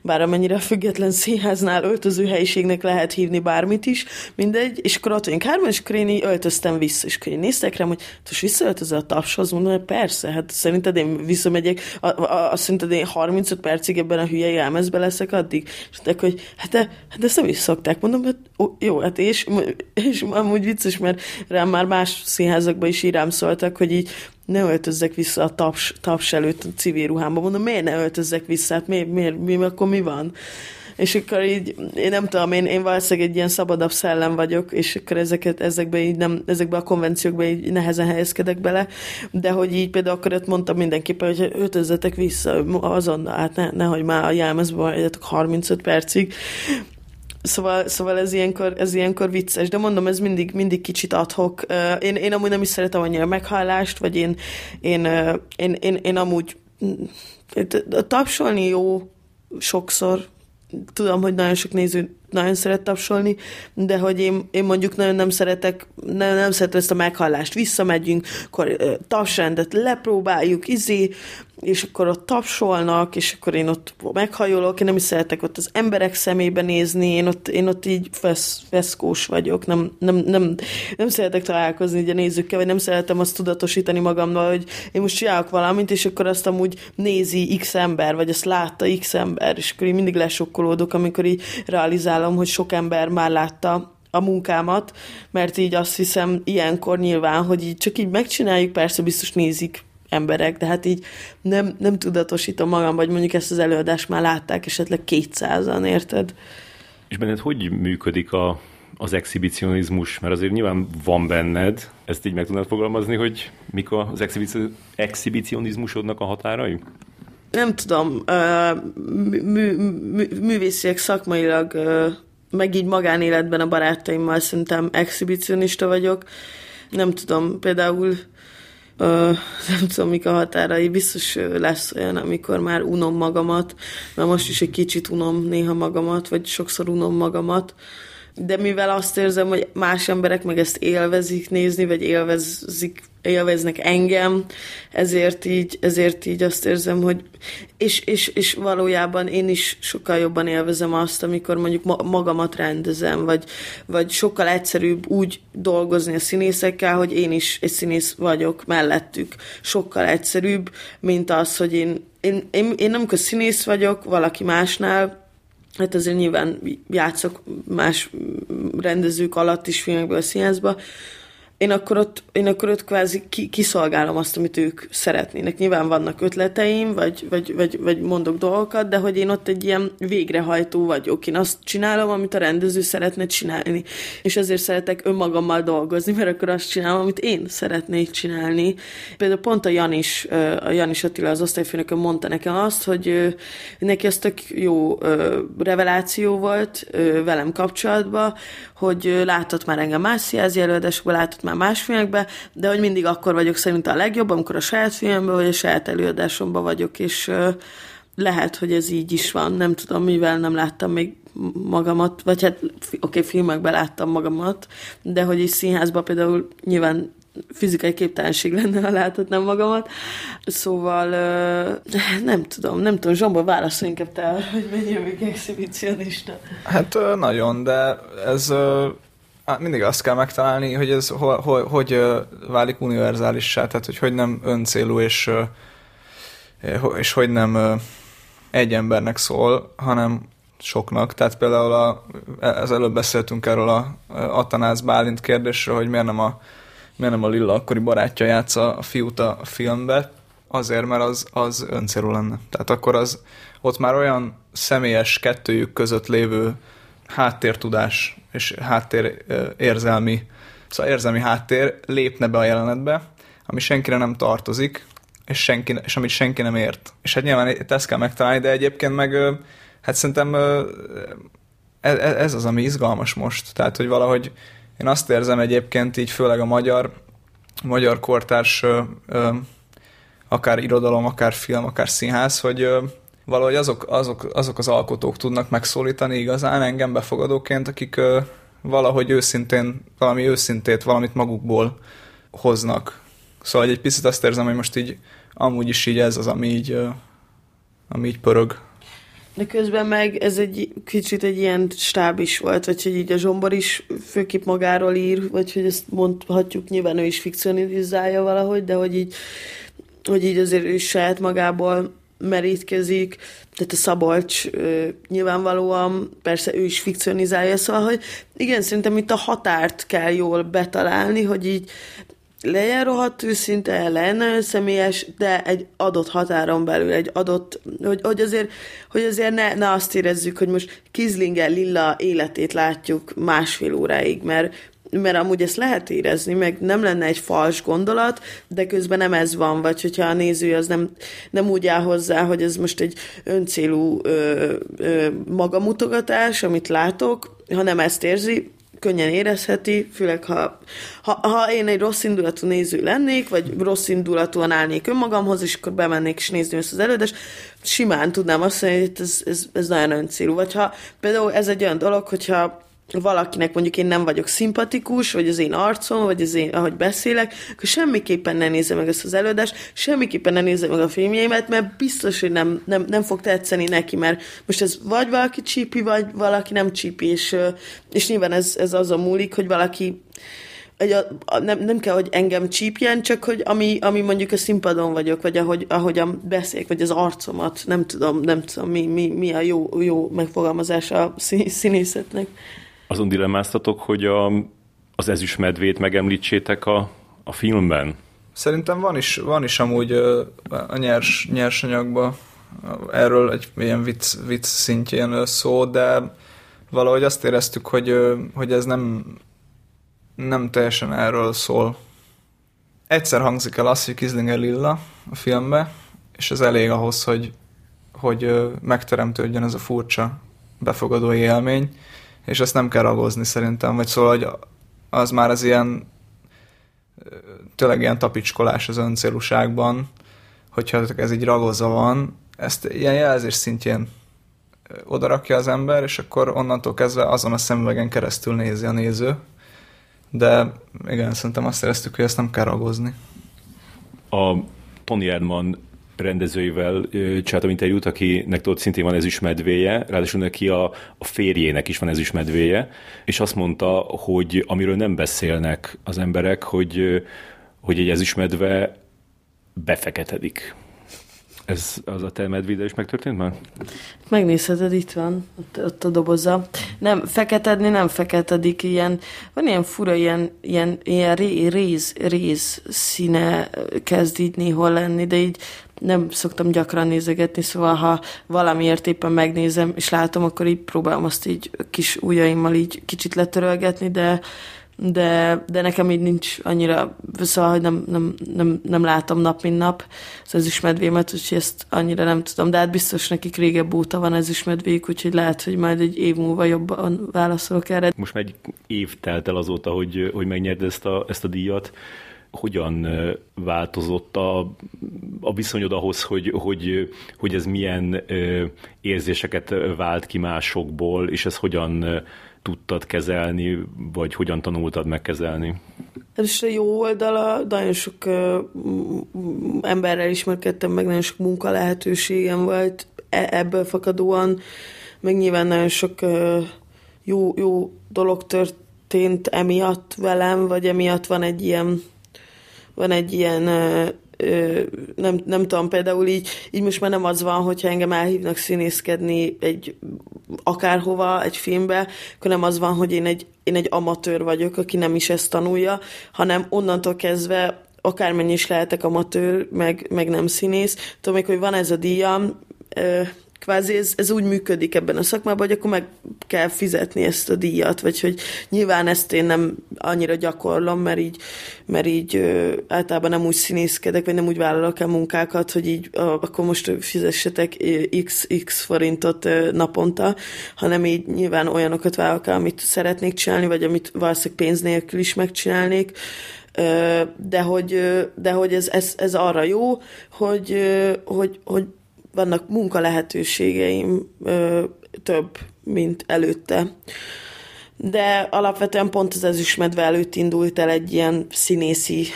bár amennyire független színháznál öltöző öltöző helyiségnek lehet hívni bármit is, mindegy, és akkor ott vagyunk hárman, és így öltöztem vissza, és én néztek rám, hogy most visszaöltözöl a tapshoz, mondom, hogy persze, hát szerinted én visszamegyek, a, a, a, szerinted én 35 percig ebben a hülye jelmezbe leszek addig, és mondták, hogy hát, de, hát ezt nem is szokták, mondom, hát jó, hát és, és amúgy vicces, mert rám már más színházakban is írám szóltak, hogy így ne öltözzek vissza a taps, taps előtt a civil ruhámba. Mondom, miért ne öltözzek vissza? Hát miért, miért, mi, akkor mi van? És akkor így, én nem tudom, én, én valószínűleg egy ilyen szabadabb szellem vagyok, és akkor ezeket, ezekbe így nem, ezekbe a konvenciókba így nehezen helyezkedek bele, de hogy így például akkor ott mondtam mindenképpen, hogy ötözzetek vissza azonnal, hát ne, nehogy már a jelmezbe várjatok 35 percig, Szóval, szóval ez, ilyenkor, ez ilyenkor vicces, de mondom, ez mindig, mindig kicsit adhok. Én, én amúgy nem is szeretem annyira a meghallást, vagy én, én, én, én, én amúgy tapsolni jó sokszor, tudom, hogy nagyon sok néző nagyon szeret tapsolni, de hogy én, én mondjuk nagyon nem szeretek, nem, nem szeretem ezt a meghallást. Visszamegyünk, akkor uh, tapsrendet lepróbáljuk, izé, és akkor ott tapsolnak, és akkor én ott meghajolok, én nem is szeretek ott az emberek szemébe nézni, én ott, én ott így fesz, feszkós vagyok, nem, nem, nem, nem szeretek találkozni így a nézőkkel, vagy nem szeretem azt tudatosítani magammal, hogy én most csinálok valamit, és akkor azt amúgy nézi x ember, vagy azt látta x ember, és akkor én mindig lesokkolódok, amikor így realizálom, hogy sok ember már látta a munkámat, mert így azt hiszem ilyenkor nyilván, hogy így csak így megcsináljuk, persze biztos nézik emberek, de hát így nem, nem tudatosítom magam, vagy mondjuk ezt az előadást már látták esetleg kétszázan, érted? És benned hogy működik a, az exhibicionizmus? Mert azért nyilván van benned, ezt így meg tudnád fogalmazni, hogy mik az exhibicionizmusodnak a határai? Nem tudom, mű, mű, mű, művésziek szakmailag, meg így magánéletben a barátaimmal szerintem exhibicionista vagyok. Nem tudom, például nem tudom, mik a határai, biztos lesz olyan, amikor már unom magamat, mert most is egy kicsit unom néha magamat, vagy sokszor unom magamat, de mivel azt érzem, hogy más emberek meg ezt élvezik nézni, vagy élvezik, élveznek engem, ezért így, ezért így azt érzem, hogy és, és, és valójában én is sokkal jobban élvezem azt, amikor mondjuk magamat rendezem, vagy, vagy sokkal egyszerűbb úgy dolgozni a színészekkel, hogy én is egy színész vagyok mellettük. Sokkal egyszerűbb, mint az, hogy én, én, én, én amikor színész vagyok valaki másnál, hát azért nyilván játszok más rendezők alatt is filmekből a színházba, én akkor ott, én akkor ott kvázi ki, kiszolgálom azt, amit ők szeretnének. Nyilván vannak ötleteim, vagy, vagy, vagy, vagy mondok dolgokat, de hogy én ott egy ilyen végrehajtó vagyok. Én azt csinálom, amit a rendező szeretne csinálni. És ezért szeretek önmagammal dolgozni, mert akkor azt csinálom, amit én szeretnék csinálni. Például pont a Janis, a Janis Attila, az osztályfőnököm mondta nekem azt, hogy neki ez tök jó reveláció volt velem kapcsolatban, hogy látott már engem más előadásokban, látott már más filmekben, de hogy mindig akkor vagyok szerintem a legjobb, amikor a saját filmben vagy a saját előadásomban vagyok, és lehet, hogy ez így is van, nem tudom, mivel nem láttam még magamat, vagy hát oké, okay, filmekben láttam magamat, de hogy is színházban például nyilván fizikai képtelenség lenne, ha láthatnám magamat. Szóval nem tudom, nem tudom, Zsomba válaszol inkább te hogy mennyi még exhibicionista. Hát nagyon, de ez Mindig azt kell megtalálni, hogy ez ho, ho, hogy válik univerzálissá, tehát hogy hogy nem öncélú, és, és hogy nem egy embernek szól, hanem soknak. Tehát például a, az előbb beszéltünk erről a Atanász Bálint kérdésről, hogy miért nem a, miért nem a Lilla akkori barátja játsza a fiút a filmbe, azért, mert az, az öncélú lenne. Tehát akkor az ott már olyan személyes kettőjük között lévő háttértudás és háttér érzelmi, szóval érzelmi háttér lépne be a jelenetbe, ami senkire nem tartozik, és, senki, és amit senki nem ért. És hát nyilván ezt kell megtalálni, de egyébként meg hát szerintem ez, ez az, ami izgalmas most. Tehát, hogy valahogy én azt érzem egyébként így főleg a magyar, magyar kortárs akár irodalom, akár film, akár színház, hogy valahogy azok, azok, azok az alkotók tudnak megszólítani igazán engem befogadóként, akik valahogy őszintén, valami őszintét, valamit magukból hoznak. Szóval egy picit azt érzem, hogy most így amúgy is így ez az, ami így, ami így pörög. De közben meg ez egy kicsit egy ilyen stáb is volt, vagy hogy így a Zsombor is főképp magáról ír, vagy hogy ezt mondhatjuk, nyilván ő is fikcionizálja valahogy, de hogy így, hogy így azért ő saját magából merítkezik, tehát a Szabolcs nyilvánvalóan, persze ő is fikcionizálja, szóval, hogy igen, szerintem itt a határt kell jól betalálni, hogy így legyen rohadt őszinte, legyen nagyon személyes, de egy adott határon belül, egy adott, hogy, hogy azért, hogy azért ne, ne azt érezzük, hogy most Kizlinger Lilla életét látjuk másfél óráig, mert mert amúgy ezt lehet érezni, meg nem lenne egy fals gondolat, de közben nem ez van, vagy hogyha a néző az nem, nem úgy áll hozzá, hogy ez most egy öncélú ö, ö, magamutogatás, amit látok, hanem ezt érzi, könnyen érezheti, főleg ha, ha, ha én egy rossz indulatú néző lennék, vagy rossz indulatúan állnék önmagamhoz, és akkor bemennék és nézni ezt az előadást, simán tudnám azt mondani, hogy ez, ez, ez nagyon öncélú. Vagy ha például ez egy olyan dolog, hogyha valakinek mondjuk én nem vagyok szimpatikus, vagy az én arcom, vagy az én, ahogy beszélek, akkor semmiképpen ne nézze meg ezt az előadást, semmiképpen ne nézze meg a filmjeimet, mert biztos, hogy nem, nem, nem fog tetszeni neki, mert most ez vagy valaki csípi, vagy valaki nem csípi, és, és nyilván ez, ez azon múlik, hogy valaki egy, a, a, nem, nem kell, hogy engem csípjen, csak hogy ami, ami mondjuk a színpadon vagyok, vagy ahogy, ahogyan beszélek, vagy az arcomat, nem tudom, nem tudom, mi, mi, mi a jó, jó megfogalmazása a színészetnek azon dilemmáztatok, hogy a, az ezüstmedvét megemlítsétek a, a filmben? Szerintem van is, van is amúgy a nyers, nyersanyagban erről egy ilyen vicc, vicc szintjén szó, de valahogy azt éreztük, hogy, hogy ez nem, nem teljesen erről szól. Egyszer hangzik el az, hogy Kizlinger Lilla a filmbe, és ez elég ahhoz, hogy, hogy megteremtődjön ez a furcsa befogadó élmény és ezt nem kell ragozni szerintem, vagy szóval, hogy az már az ilyen tényleg ilyen tapicskolás az öncélúságban, hogyha ez így ragozva van, ezt ilyen jelzés szintjén odarakja az ember, és akkor onnantól kezdve azon a szemüvegen keresztül nézi a néző. De igen, szerintem azt éreztük, hogy ezt nem kell ragozni. A Tony Erdman rendezőivel csináltam interjút, akinek tudod szintén van ezüstmedvéje, ráadásul neki a, a férjének is van ezüstmedvéje, és azt mondta, hogy amiről nem beszélnek az emberek, hogy, hogy egy ezüstmedve befeketedik. Ez az a te medvéde is megtörtént már? Megnézheted, itt van, ott, ott a doboza. Nem, feketedni nem feketedik, ilyen, van ilyen fura, ilyen, ilyen, ilyen ré, réz, réz színe kezd így néhol lenni, de így nem szoktam gyakran nézegetni, szóval ha valamiért éppen megnézem és látom, akkor így próbálom azt így kis ujjaimmal így kicsit letörölgetni, de de, de nekem így nincs annyira, szóval, hogy nem, nem, nem, nem látom nap, mint nap az ezüstmedvémet, úgyhogy ezt annyira nem tudom, de hát biztos nekik régebb óta van ezüstmedvéjük, úgyhogy lehet, hogy majd egy év múlva jobban válaszolok erre. Most már egy év telt el azóta, hogy, hogy megnyerd ezt a, ezt a díjat hogyan változott a, a viszonyod ahhoz, hogy, hogy, hogy ez milyen érzéseket vált ki másokból, és ez hogyan tudtad kezelni, vagy hogyan tanultad megkezelni? Ez is a jó oldala, nagyon sok uh, emberrel ismerkedtem, meg nagyon sok munka lehetőségem volt e- ebből fakadóan, meg nyilván nagyon sok jó, jó dolog tört, történt emiatt velem, vagy emiatt van egy ilyen van egy ilyen nem, nem tudom, például így, így most már nem az van, hogyha engem elhívnak színészkedni egy akárhova, egy filmbe, akkor nem az van, hogy én egy, én egy amatőr vagyok, aki nem is ezt tanulja, hanem onnantól kezdve akármennyi is lehetek amatőr, meg, meg nem színész. Tudom még, hogy van ez a díjam, ö, kvázi ez, ez úgy működik ebben a szakmában, hogy akkor meg kell fizetni ezt a díjat, vagy hogy nyilván ezt én nem annyira gyakorlom, mert így, mert így ö, általában nem úgy színészkedek, vagy nem úgy vállalok el munkákat, hogy így ö, akkor most fizessetek x, x forintot ö, naponta, hanem így nyilván olyanokat vállalok el, amit szeretnék csinálni, vagy amit valószínűleg pénz nélkül is megcsinálnék, de hogy, de hogy ez, ez, ez arra jó, hogy, hogy, hogy vannak munka lehetőségeim ö, több, mint előtte. De alapvetően pont az ezüstmedve előtt indult el egy ilyen színészi,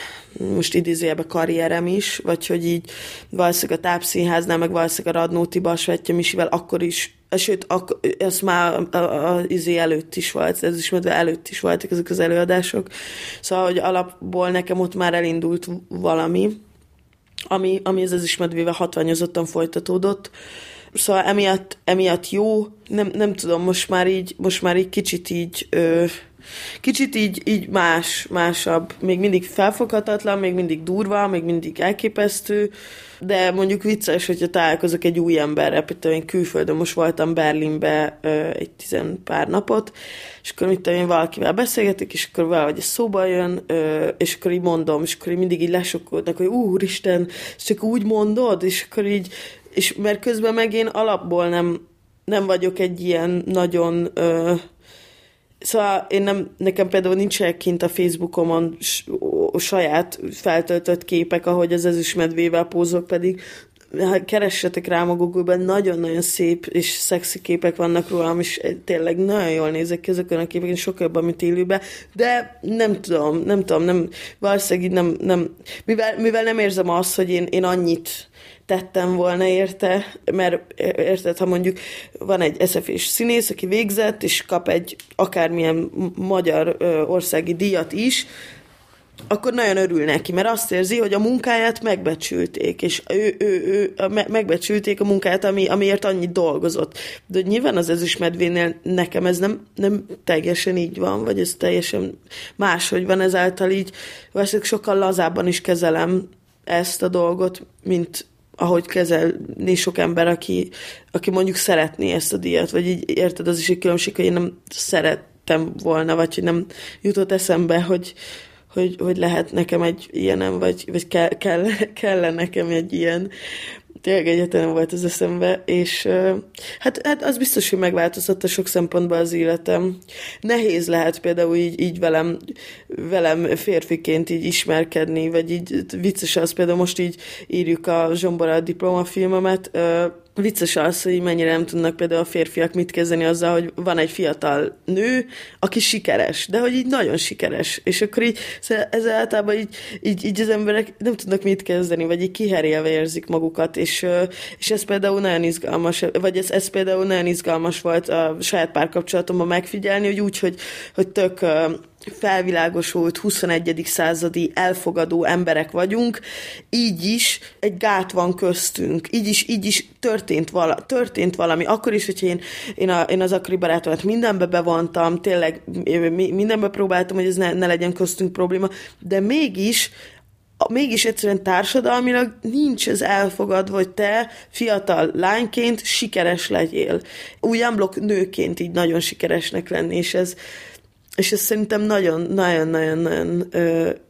most idézőjelben karrierem is, vagy hogy így valószínűleg a tápszínháznál, meg valószínűleg a Radnóti Basvetya Misivel akkor is, sőt, ak- ez már az izé előtt is volt, ez is medve előtt is voltak ezek az előadások. Szóval, hogy alapból nekem ott már elindult valami, ami, ami ez az ismertvéve hatványozottan folytatódott. Szóval emiatt, emiatt jó, nem, nem tudom, most már így, most már így kicsit így, ö, kicsit így, így más, másabb. Még mindig felfoghatatlan, még mindig durva, még mindig elképesztő, de mondjuk vicces, hogyha találkozok egy új emberre, például én külföldön most voltam Berlinbe ö, egy tizen pár napot, és akkor mit tudom én valakivel beszélgetek, és akkor valahogy ez szóba jön, ö, és akkor így mondom, és akkor így mindig így lesokkolnak, hogy úristen, csak úgy mondod, és akkor így, és mert közben meg én alapból nem, nem vagyok egy ilyen nagyon ö, Szóval én nem, nekem például nincsenek kint a Facebookomon saját feltöltött képek, ahogy az ezüstmedvével pózok, pedig ha keressetek rá a Google-ben, nagyon-nagyon szép és szexi képek vannak rólam, és tényleg nagyon jól nézek ki ezeken a képeken, sokkal jobban, mint élőben, de nem tudom, nem tudom, nem, valószínűleg nem, nem mivel, mivel nem érzem azt, hogy én, én annyit tettem volna érte, mert érted, ha mondjuk van egy SZF-és színész, aki végzett, és kap egy akármilyen magyar országi díjat is, akkor nagyon örül neki, mert azt érzi, hogy a munkáját megbecsülték, és ő, ő, ő megbecsülték a munkáját, ami, amiért annyit dolgozott. De nyilván az ezüstmedvénél nekem ez nem, nem teljesen így van, vagy ez teljesen máshogy van, ezáltal így valószínűleg sokkal lazábban is kezelem ezt a dolgot, mint ahogy kezelni sok ember, aki, aki mondjuk szeretné ezt a díjat, vagy így érted, az is egy különbség, hogy én nem szerettem volna, vagy hogy nem jutott eszembe, hogy, hogy, hogy lehet nekem egy ilyenem, vagy, vagy kell, (laughs) kell, kell nekem egy ilyen tényleg egyetlen volt az eszembe, és hát, hát az biztos, hogy megváltoztatta sok szempontból az életem. Nehéz lehet például így, így velem, velem férfiként így ismerkedni, vagy így vicces az például most így írjuk a Zsombora diplomafilmemet, vicces az, hogy mennyire nem tudnak például a férfiak mit kezdeni azzal, hogy van egy fiatal nő, aki sikeres, de hogy így nagyon sikeres, és akkor így ez általában így, így, így az emberek nem tudnak mit kezdeni, vagy így kiherélve érzik magukat, és, és ez például nagyon izgalmas, vagy ez, ez például nagyon izgalmas volt a saját párkapcsolatomban megfigyelni, hogy úgy, hogy, hogy tök felvilágosult 21. századi elfogadó emberek vagyunk, így is egy gát van köztünk, így is, így is történt, vala, történt valami. Akkor is, hogyha én, én, a, én az akkori barátomat mindenbe bevontam, tényleg mindenbe próbáltam, hogy ez ne, ne legyen köztünk probléma, de mégis mégis egyszerűen társadalmilag nincs ez elfogadva, hogy te fiatal lányként sikeres legyél. Új nőként így nagyon sikeresnek lenni, és ez, és ez szerintem nagyon-nagyon-nagyon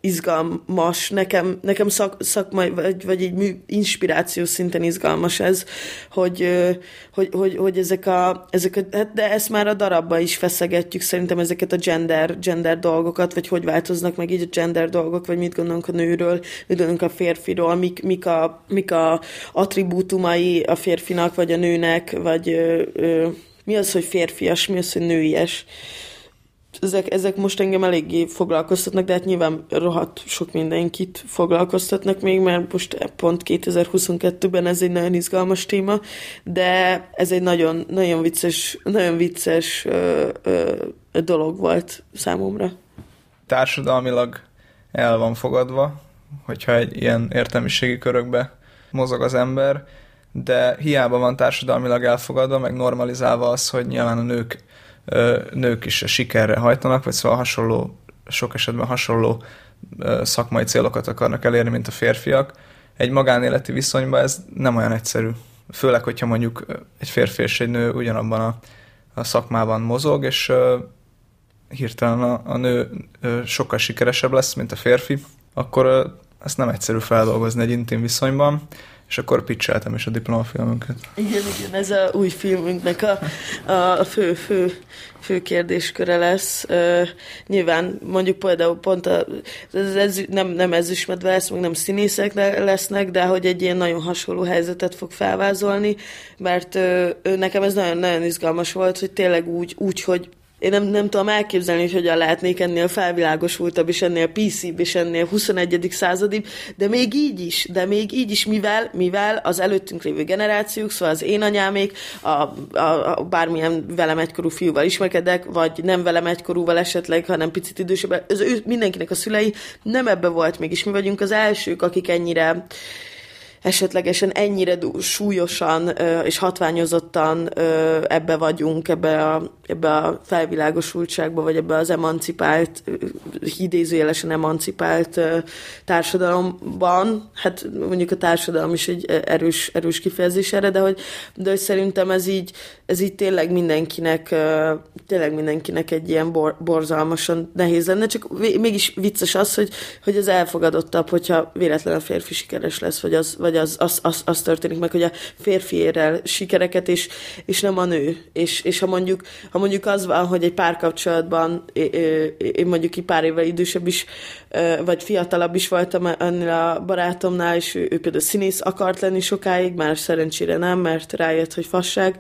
izgalmas, nekem, nekem szak, szakmai, vagy, vagy egy mű, inspiráció szinten izgalmas ez, hogy, ö, hogy, hogy, hogy ezek a, ezek a, hát de ezt már a darabba is feszegetjük, szerintem ezeket a gender, gender dolgokat, vagy hogy változnak meg így a gender dolgok, vagy mit gondolunk a nőről, mit gondolunk a férfiról, mik, mik, a, mik a attribútumai a férfinak, vagy a nőnek, vagy ö, ö, mi az, hogy férfias, mi az, hogy nőies ezek, ezek most engem eléggé foglalkoztatnak, de hát nyilván rohadt sok mindenkit foglalkoztatnak még, mert most pont 2022-ben ez egy nagyon izgalmas téma, de ez egy nagyon, nagyon vicces, nagyon vicces ö, ö, dolog volt számomra. Társadalmilag el van fogadva, hogyha egy ilyen értelmiségi körökbe mozog az ember, de hiába van társadalmilag elfogadva, meg normalizálva az, hogy nyilván a nők nők is sikerre hajtanak, vagy szóval hasonló, sok esetben hasonló szakmai célokat akarnak elérni, mint a férfiak. Egy magánéleti viszonyban ez nem olyan egyszerű. Főleg, hogyha mondjuk egy férfi és egy nő ugyanabban a, a szakmában mozog, és hirtelen a, a nő sokkal sikeresebb lesz, mint a férfi, akkor ezt nem egyszerű feldolgozni egy intim viszonyban, és akkor pitcheltem is a diplomafilmünket. Igen, igen, ez a új filmünknek a, a fő, fő, fő kérdésköre lesz. Uh, nyilván mondjuk például pont a, ez, ez, nem, nem ezüstmedve lesz, meg nem színészek lesznek, de hogy egy ilyen nagyon hasonló helyzetet fog felvázolni, mert uh, nekem ez nagyon, nagyon izgalmas volt, hogy tényleg úgy, úgy hogy én nem, nem tudom elképzelni, hogy hogyan lehetnék ennél felvilágosultabb, és ennél PC-bb, és ennél 21. századibb, de még így is, de még így is, mivel, mivel az előttünk lévő generációk, szóval az én anyámék, a, a, a bármilyen velem egykorú fiúval ismerkedek, vagy nem velem egykorúval esetleg, hanem picit idősebb, az ő, mindenkinek a szülei nem ebbe volt mégis. Mi vagyunk az elsők, akik ennyire esetlegesen ennyire súlyosan és hatványozottan ebbe vagyunk, ebbe a, ebbe a felvilágosultságba, vagy ebbe az emancipált, idézőjelesen emancipált társadalomban. Hát mondjuk a társadalom is egy erős, erős kifejezés erre, de hogy, de hogy szerintem ez így, ez így tényleg mindenkinek, tényleg mindenkinek egy ilyen bor, borzalmasan nehéz lenne, csak mégis vicces az, hogy, hogy az elfogadottabb, hogyha véletlenül a férfi sikeres lesz, vagy az, vagy az, az, az, az történik meg, hogy a férfi ér el sikereket, és, és nem a nő. És, és ha, mondjuk, ha mondjuk az van, hogy egy párkapcsolatban én mondjuk egy pár évvel idősebb is, vagy fiatalabb is voltam ennél a barátomnál, és ő, ő például színész akart lenni sokáig, már szerencsére nem, mert rájött, hogy fasság.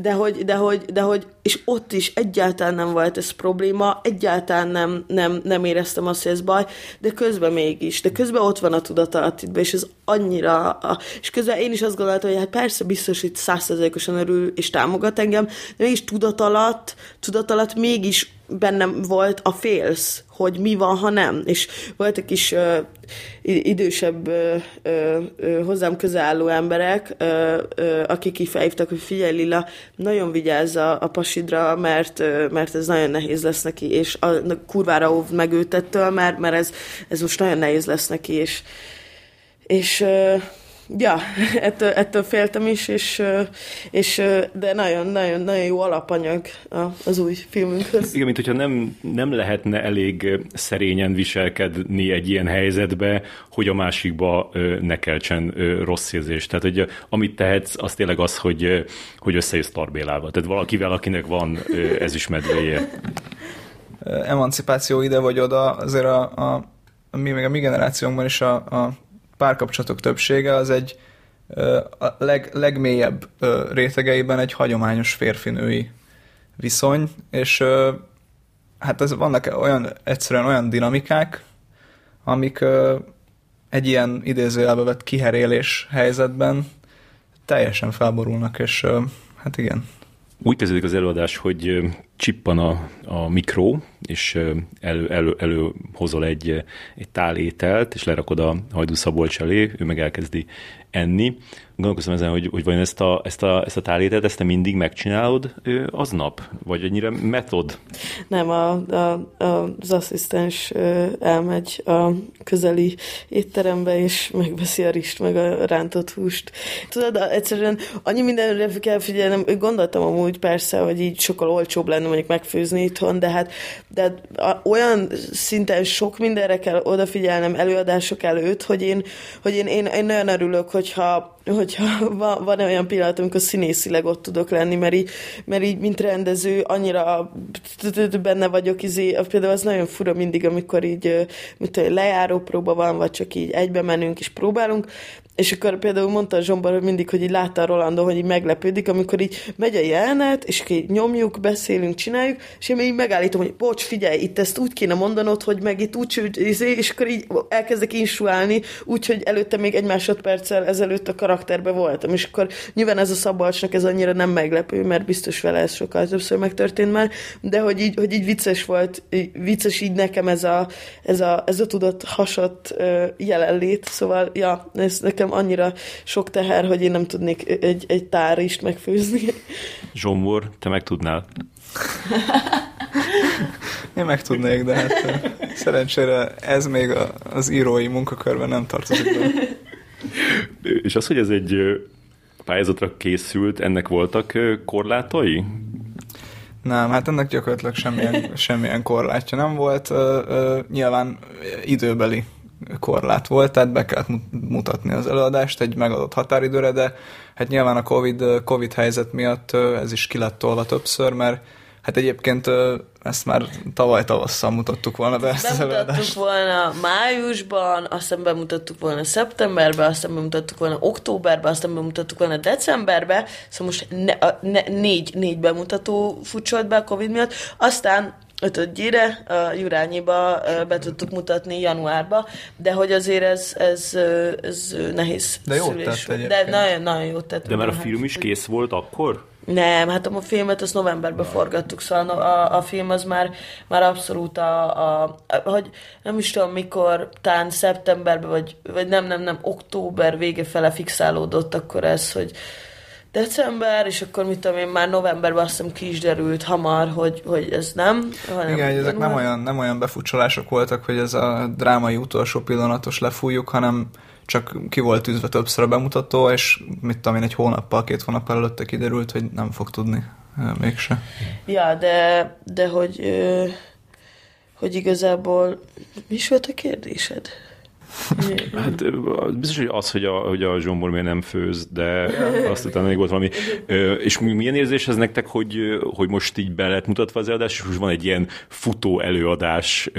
De hogy, de hogy, de hogy, és ott is egyáltalán nem volt ez probléma, egyáltalán nem, nem, nem éreztem azt, hogy ez baj, de közben mégis, de közben ott van a tudatalattidban, és ez annyira, és közben én is azt gondoltam, hogy hát persze biztos, hogy százszerzalékosan örül és támogat engem, de mégis tudat alatt, tudat alatt mégis bennem volt a félsz, hogy mi van, ha nem. És voltak is uh, idősebb uh, uh, hozzám közelálló emberek, uh, uh, akik így hogy figyelj Lila, nagyon vigyázz a, a pasidra, mert, uh, mert ez nagyon nehéz lesz neki, és a, a kurvára óv meg őt mert, mert ez, ez most nagyon nehéz lesz neki, és, és uh, ja, (laughs) ettől, ettől féltem is, és, és de nagyon, nagyon, nagyon jó alapanyag az új filmünkhöz. Igen, mint hogyha nem, nem lehetne elég szerényen viselkedni egy ilyen helyzetbe, hogy a másikba ne keltsen rossz érzés. Tehát, hogy amit tehetsz, az tényleg az, hogy, hogy összejössz tarbélálva. Tehát valakivel, akinek van ez is medvéje. Emancipáció ide vagy oda, azért a, a, a mi, még a mi generációnkban is a, a párkapcsolatok többsége az egy a leg, legmélyebb rétegeiben egy hagyományos férfinői viszony, és hát ez vannak olyan, egyszerűen olyan dinamikák, amik egy ilyen idézőjelbe vett kiherélés helyzetben teljesen felborulnak, és hát igen. Úgy kezdődik az előadás, hogy csippan a, a mikró, és elő, elő, előhozol egy, egy tál ételt, és lerakod a Hajdú Szabolcs elé, ő meg elkezdi enni. Gondolkoztam ezen, hogy, hogy vajon ezt a, ezt, a, ezt a tálétet, ezt te mindig megcsinálod aznap? Vagy ennyire metod? Nem, a, a, a, az asszisztens elmegy a közeli étterembe, és megveszi a rist, meg a rántott húst. Tudod, egyszerűen annyi mindenre kell figyelnem, gondoltam amúgy persze, hogy így sokkal olcsóbb lenne mondjuk megfőzni itthon, de hát de olyan szinten sok mindenre kell odafigyelnem előadások előtt, hogy én, hogy én, én, én nagyon örülök, hogyha, hogyha van, van olyan pillanat, amikor színészileg ott tudok lenni, mert így, mert így mint rendező, annyira benne vagyok, izé, például az nagyon fura mindig, amikor így mint lejáró próba van, vagy csak így egybe menünk és próbálunk, és akkor például mondta a Zsombar hogy mindig, hogy így látta a Rolando, hogy így meglepődik, amikor így megy a jelenet, és így nyomjuk, beszélünk, csináljuk, és én így megállítom, hogy bocs, figyelj, itt ezt úgy kéne mondanod, hogy meg itt úgy, izé, és akkor így elkezdek insuálni, úgyhogy előtte még egy másodperccel ezelőtt a karakterbe voltam, és akkor nyilván ez a Szabolcsnak ez annyira nem meglepő, mert biztos vele ez sokkal többször megtörtént már, de hogy így, hogy így vicces volt, így, vicces így nekem ez a, ez a, ez a tudott hasat jelenlét, szóval ja, ez nekem annyira sok teher, hogy én nem tudnék egy, egy tárist megfőzni. Zsombor, te meg tudnál? Én meg tudnék, de hát szerencsére ez még az írói munkakörben nem tartozik be. És az, hogy ez egy pályázatra készült, ennek voltak korlátai? Nem, hát ennek gyakorlatilag semmilyen, semmilyen korlátja nem volt. Nyilván időbeli korlát volt, tehát be kellett mutatni az előadást egy megadott határidőre, de hát nyilván a COVID, COVID helyzet miatt ez is ki lett tolva többször, mert Hát egyébként ezt már tavaly tavasszal mutattuk volna be ezt Bemutattuk volna májusban, aztán bemutattuk volna szeptemberben, aztán bemutattuk volna októberben, aztán bemutattuk volna decemberben, szóval most ne, ne, négy, négy bemutató futcsolt be a Covid miatt, aztán ötödjére a Jurányiba be tudtuk mutatni januárba, de hogy azért ez, ez, ez nehéz De jó tett De nagyon, nagyon jó tett. De már a film is kész volt akkor? Nem, hát a filmet azt novemberben forgattuk, szóval a, a film az már, már abszolút a, a, a, hogy nem is tudom mikor, talán szeptemberben, vagy, vagy nem, nem, nem, október vége fele fixálódott akkor ez, hogy december, és akkor mit tudom én, már novemberben azt hiszem ki is derült hamar, hogy, hogy ez nem. Hanem Igen, ezek nem olyan, nem olyan befutcsolások voltak, hogy ez a drámai utolsó pillanatos lefújjuk, hanem csak ki volt tűzve többször a bemutató, és mit tudom én, egy hónappal, két hónappal előtte kiderült, hogy nem fog tudni mégse. Ja, de, de hogy, hogy igazából mi is volt a kérdésed? (laughs) Hát biztos, hogy az, hogy a, hogy a Zsombor miért nem főz, de azt utána még volt valami. És milyen érzés ez nektek, hogy, hogy most így be lett mutatva az előadás, és most van egy ilyen futó előadás,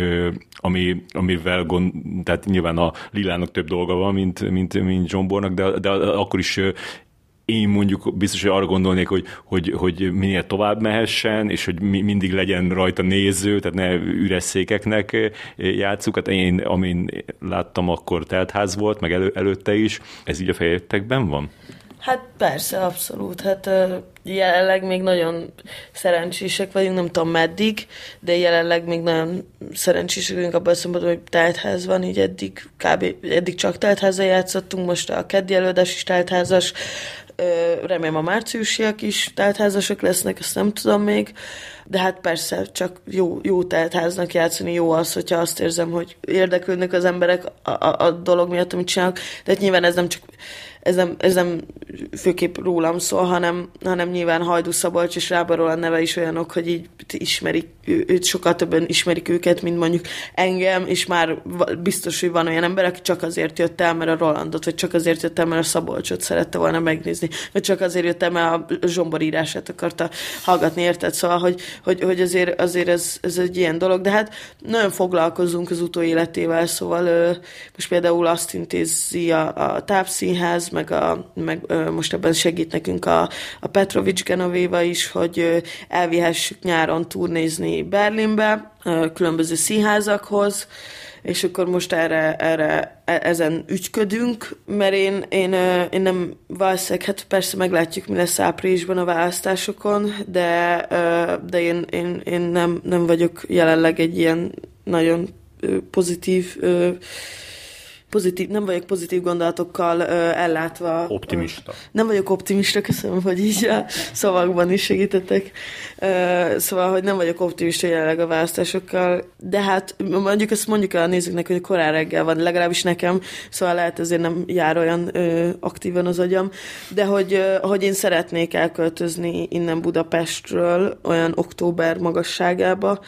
ami, amivel gond, tehát nyilván a Lilának több dolga van, mint, mint, mint Zsombornak, de, de akkor is én mondjuk biztos, hogy arra gondolnék, hogy, hogy, hogy minél tovább mehessen, és hogy mindig legyen rajta néző, tehát ne üres székeknek eh, játszuk. Hát én, amin láttam, akkor teltház volt, meg elő, előtte is. Ez így a fejetekben van? Hát persze, abszolút. Hát jelenleg még nagyon szerencsések vagyunk, nem tudom meddig, de jelenleg még nagyon szerencsések vagyunk abban a szempontból, hogy teltház van, így eddig, kb. eddig csak teltházal játszottunk, most a keddi előadás is teltházas, remélem a márciusiak is teltházasok lesznek, ezt nem tudom még, de hát persze csak jó, jó teltháznak játszani jó az, hogyha azt érzem, hogy érdeklődnek az emberek a, a, a dolog miatt, amit csinálok, de hát nyilván ez nem csak ez nem, ez nem főképp rólam szól, hanem, hanem nyilván Hajdu Szabolcs és Rába a neve is olyanok, hogy így ismerik, őt sokkal többen ismerik őket, mint mondjuk engem, és már biztos, hogy van olyan ember, aki csak azért jött el, mert a Rolandot, vagy csak azért jött el, mert a Szabolcsot szerette volna megnézni, vagy csak azért jött el, mert a Zsombor írását akarta hallgatni, érted? Szóval, hogy, hogy, hogy azért, azért ez, ez egy ilyen dolog, de hát nagyon foglalkozunk az utóéletével, szóval most például azt intézi a, a tápszínház, meg, a, meg most ebben segít nekünk a, a Petrovics Genovéva is, hogy elvihessük nyáron turnézni Berlinbe, különböző színházakhoz, és akkor most erre, erre e, ezen ügyködünk, mert én, én, én nem valószínűleg, hát persze meglátjuk, mi lesz áprilisban a választásokon, de, de én, én, én nem, nem vagyok jelenleg egy ilyen nagyon pozitív pozitív, nem vagyok pozitív gondolatokkal ö, ellátva. Optimista. Nem vagyok optimista, köszönöm, hogy így a szavakban is segítettek. Ö, szóval, hogy nem vagyok optimista jelenleg a választásokkal, de hát mondjuk ezt mondjuk el a nézőknek, hogy korán reggel van, legalábbis nekem, szóval lehet ezért nem jár olyan ö, aktívan az agyam, de hogy, ö, hogy én szeretnék elköltözni innen Budapestről olyan október magasságába,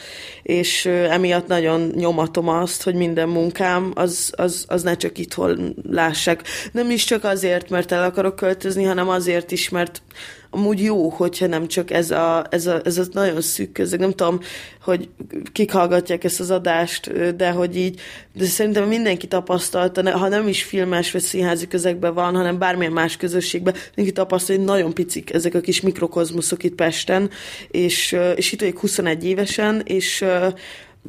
és ö, emiatt nagyon nyomatom azt, hogy minden munkám az, az, az ne ne csak itthon lássák. Nem is csak azért, mert el akarok költözni, hanem azért is, mert amúgy jó, hogyha nem csak ez a, ez a, ez a nagyon szűk közeg. Nem tudom, hogy kik hallgatják ezt az adást, de hogy így, de szerintem mindenki tapasztalta, ha nem is filmes vagy színházi közegben van, hanem bármilyen más közösségben, mindenki tapasztalja, hogy nagyon picik ezek a kis mikrokozmoszok itt Pesten, és, és itt vagyok 21 évesen, és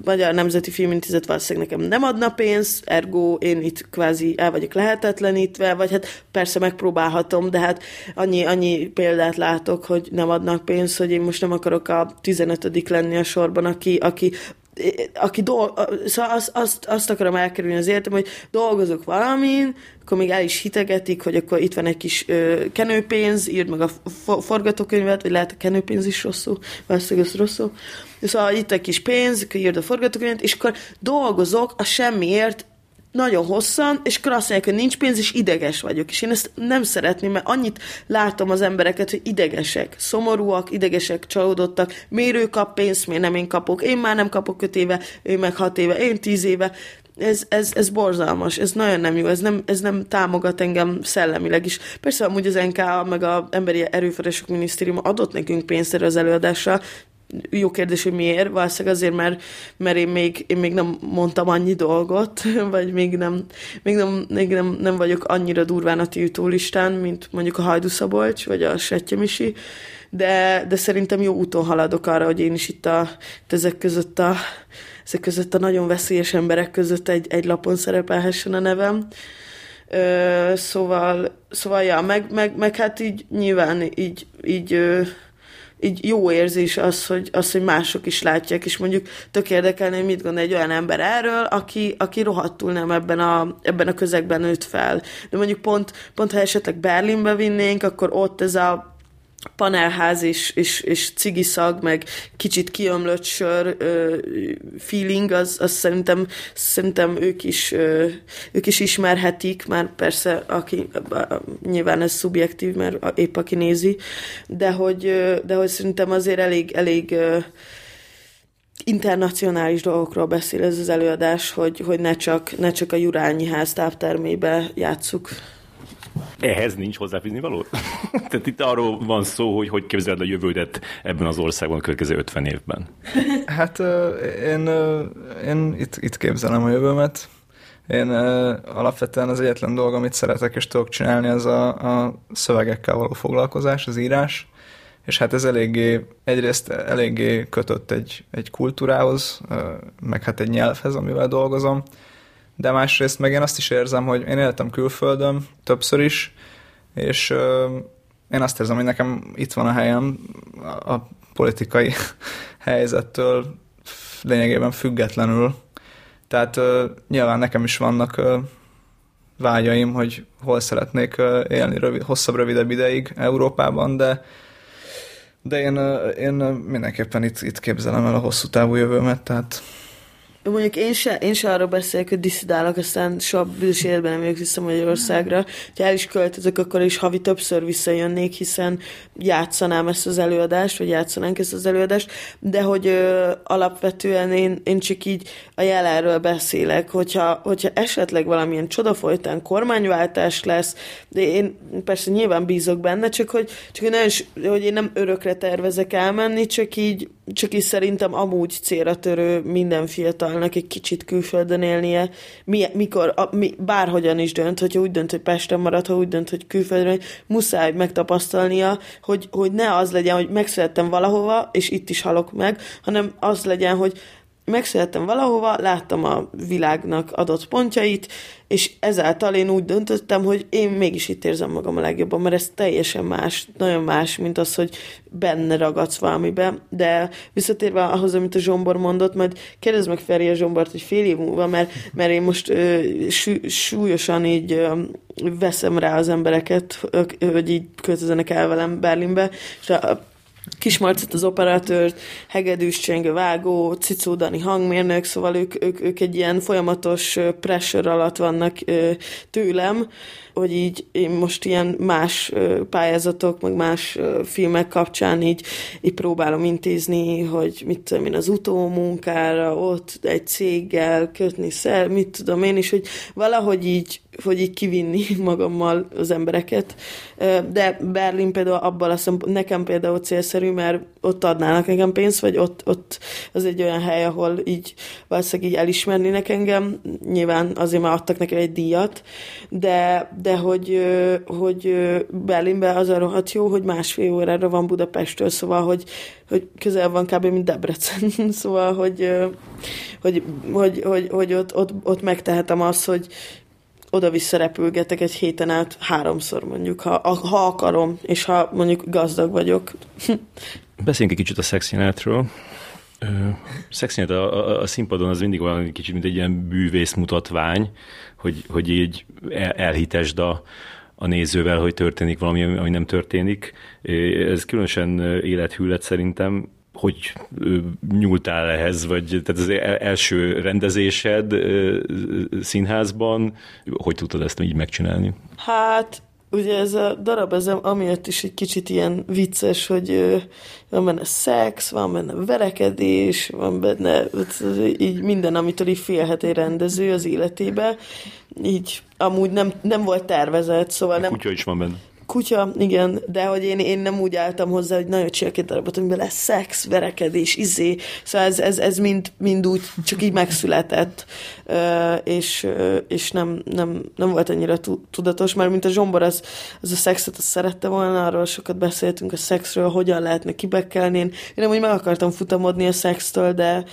Magyar Nemzeti Filmintézet valószínűleg nekem nem adna pénzt, ergo én itt kvázi el vagyok lehetetlenítve, vagy hát persze megpróbálhatom, de hát annyi, annyi példát látok, hogy nem adnak pénzt, hogy én most nem akarok a 15 lenni a sorban, aki, aki aki dolg, szóval azt, azt, azt akarom elkerülni az életem, hogy dolgozok valamin, akkor még el is hitegetik, hogy akkor itt van egy kis ö, kenőpénz, írd meg a forgatókönyvet, vagy lehet a kenőpénz is rosszul, valószínűleg ez rosszul. Szóval itt egy kis pénz, akkor írd a forgatókönyvet, és akkor dolgozok a semmiért nagyon hosszan, és akkor azt mondják, hogy nincs pénz, és ideges vagyok. És én ezt nem szeretném, mert annyit látom az embereket, hogy idegesek, szomorúak, idegesek, csalódottak, miért ő kap pénzt, miért nem én kapok, én már nem kapok öt éve, ő meg hat éve, én tíz éve. Ez, ez, ez borzalmas, ez nagyon nem jó, ez nem, ez nem támogat engem szellemileg is. Persze amúgy az NK, meg a Emberi Erőforrások Minisztérium adott nekünk pénzt erre az előadásra, jó kérdés, hogy miért. Valószínűleg azért, mert, mert én, még, én még nem mondtam annyi dolgot, (laughs) vagy még nem, még nem, még nem, nem vagyok annyira durván a tiltólistán, mint mondjuk a Hajdu Szabolcs, vagy a Settyemisi, de, de szerintem jó úton haladok arra, hogy én is itt, a, itt ezek között a ezek között a nagyon veszélyes emberek között egy, egy lapon szerepelhessen a nevem. Ö, szóval, szóval ja, meg, meg, meg hát így nyilván így, így ö, így jó érzés az, hogy, az, hogy mások is látják, és mondjuk tök érdekelne, hogy mit gondol egy olyan ember erről, aki, aki rohadtul nem ebben a, ebben a közegben nőtt fel. De mondjuk pont, pont ha esetleg Berlinbe vinnénk, akkor ott ez a panelház és, és, és cigiszag, meg kicsit kiömlött sör ö, feeling, az, az szerintem, szerintem ők is, ö, ők is ismerhetik, már persze aki, nyilván ez szubjektív, mert épp aki nézi, de hogy, de hogy szerintem azért elég, elég internacionális dolgokról beszél ez az előadás, hogy, hogy ne, csak, ne csak a Jurányi ház táptermébe játsszuk. Ehhez nincs hozzáfűzni való? (laughs) Tehát itt arról van szó, hogy hogy képzeled a jövődet ebben az országban a következő 50 évben. Hát én, én itt, itt képzelem a jövőmet. Én alapvetően az egyetlen dolog, amit szeretek és tudok csinálni, az a, a szövegekkel való foglalkozás, az írás. És hát ez eléggé, egyrészt eléggé kötött egy, egy kultúrához, meg hát egy nyelvhez, amivel dolgozom de másrészt meg én azt is érzem, hogy én éltem külföldön többször is, és én azt érzem, hogy nekem itt van a helyem a politikai (laughs) helyzettől lényegében függetlenül. Tehát nyilván nekem is vannak vágyaim, hogy hol szeretnék élni rövid, hosszabb, rövidebb ideig Európában, de de én, én mindenképpen itt, itt képzelem el a hosszú távú jövőmet, tehát Mondjuk én se, én se arról beszélek, hogy diszidálok, aztán soha bűnös életben nem jövök vissza Magyarországra. Ha el is költözök, akkor is havi többször visszajönnék, hiszen játszanám ezt az előadást, vagy játszanánk ezt az előadást, de hogy ö, alapvetően én, én csak így a jelenről beszélek, hogyha, hogyha esetleg valamilyen csoda folytán kormányváltás lesz, de én persze nyilván bízok benne, csak hogy, csak hogy, nagyon, hogy én nem örökre tervezek elmenni, csak így, csak így szerintem amúgy célra törő minden fiatal fiatalnak egy kicsit külföldön élnie, mi, mikor, a, mi, bárhogyan is dönt, hogyha úgy dönt, hogy Pesten marad, ha úgy dönt, hogy külföldön, muszáj megtapasztalnia, hogy, hogy ne az legyen, hogy megszülettem valahova, és itt is halok meg, hanem az legyen, hogy megszülettem valahova, láttam a világnak adott pontjait, és ezáltal én úgy döntöttem, hogy én mégis itt érzem magam a legjobban, mert ez teljesen más, nagyon más, mint az, hogy benne ragadsz valamibe, de visszatérve ahhoz, amit a Zsombor mondott, majd kérdezd meg Feri a Zsombort, hogy fél év múlva, mert, mert én most ö, súlyosan így ö, veszem rá az embereket, hogy így költözenek el velem Berlinbe, és a Kismarcot az operatőrt, hegedűs csengő vágó, Cicó hangmérnök, szóval ők, ők, ők egy ilyen folyamatos pressure alatt vannak tőlem, hogy így én most ilyen más pályázatok, meg más filmek kapcsán így, így próbálom intézni, hogy mit tudom én, az utómunkára ott egy céggel kötni szer, mit tudom én, és hogy valahogy így hogy így kivinni (laughs) magammal az embereket. De Berlin például abban azt mondom, nekem például célszerű, mert ott adnának nekem pénzt, vagy ott, ott az egy olyan hely, ahol így valószínűleg így elismernének engem. Nyilván azért már adtak nekem egy díjat, de, de hogy, hogy Berlinben az a rohadt jó, hogy másfél órára van Budapestről, szóval, hogy, hogy közel van kb. mint Debrecen, (laughs) szóval, hogy, hogy, hogy, hogy, hogy ott, ott, ott megtehetem azt, hogy oda-vissza repülgetek egy héten át háromszor mondjuk, ha, ha akarom, és ha mondjuk gazdag vagyok. (laughs) Beszéljünk egy kicsit a szexinátról. Szexinát a, a, a színpadon az mindig olyan kicsit, mint egy ilyen bűvész mutatvány, hogy, hogy így el, elhitesd a, a nézővel, hogy történik valami, ami nem történik. Ez különösen élethű lett szerintem, hogy nyúltál ehhez, vagy tehát az első rendezésed színházban, hogy tudtad ezt így megcsinálni? Hát, ugye ez a darab, ez amiatt is egy kicsit ilyen vicces, hogy van benne szex, van benne verekedés, van benne így minden, amitől így félhet egy rendező az életébe. Így amúgy nem, nem volt tervezett, szóval nem... Kutya is van benne. Kutya, igen, de hogy én, én nem úgy álltam hozzá, hogy nagyon csinálok egy darabot, amiben lesz szex, verekedés, izé. Szóval ez, ez, ez mind, mind úgy csak így megszületett, és, és nem, nem, nem volt annyira tudatos, mert mint a Zsombor, az, az a szexet azt szerette volna, arról sokat beszéltünk a szexről, hogyan lehetne kibekkelni. Én, én nem úgy meg akartam futamodni a szextől, de,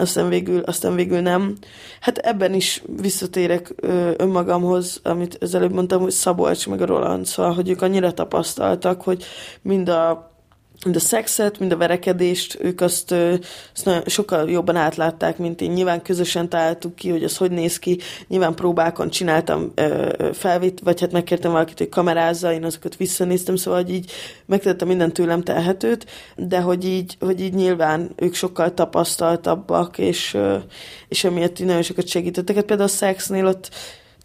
aztán végül, aztán végül nem. Hát ebben is visszatérek ö, önmagamhoz, amit az előbb mondtam, hogy Szabolcs meg a Roland, szóval, hogy ők annyira tapasztaltak, hogy mind a mind a szexet, mind a verekedést, ők azt, azt nagyon, sokkal jobban átlátták, mint én. Nyilván közösen találtuk ki, hogy az hogy néz ki. Nyilván próbákon csináltam felvét, vagy hát megkértem valakit, hogy kamerázza, én azokat visszanéztem, szóval hogy így megtettem minden tőlem telhetőt, de hogy így, hogy így nyilván ők sokkal tapasztaltabbak, és, és emiatt nagyon sokat segítettek. Hát például a szexnél ott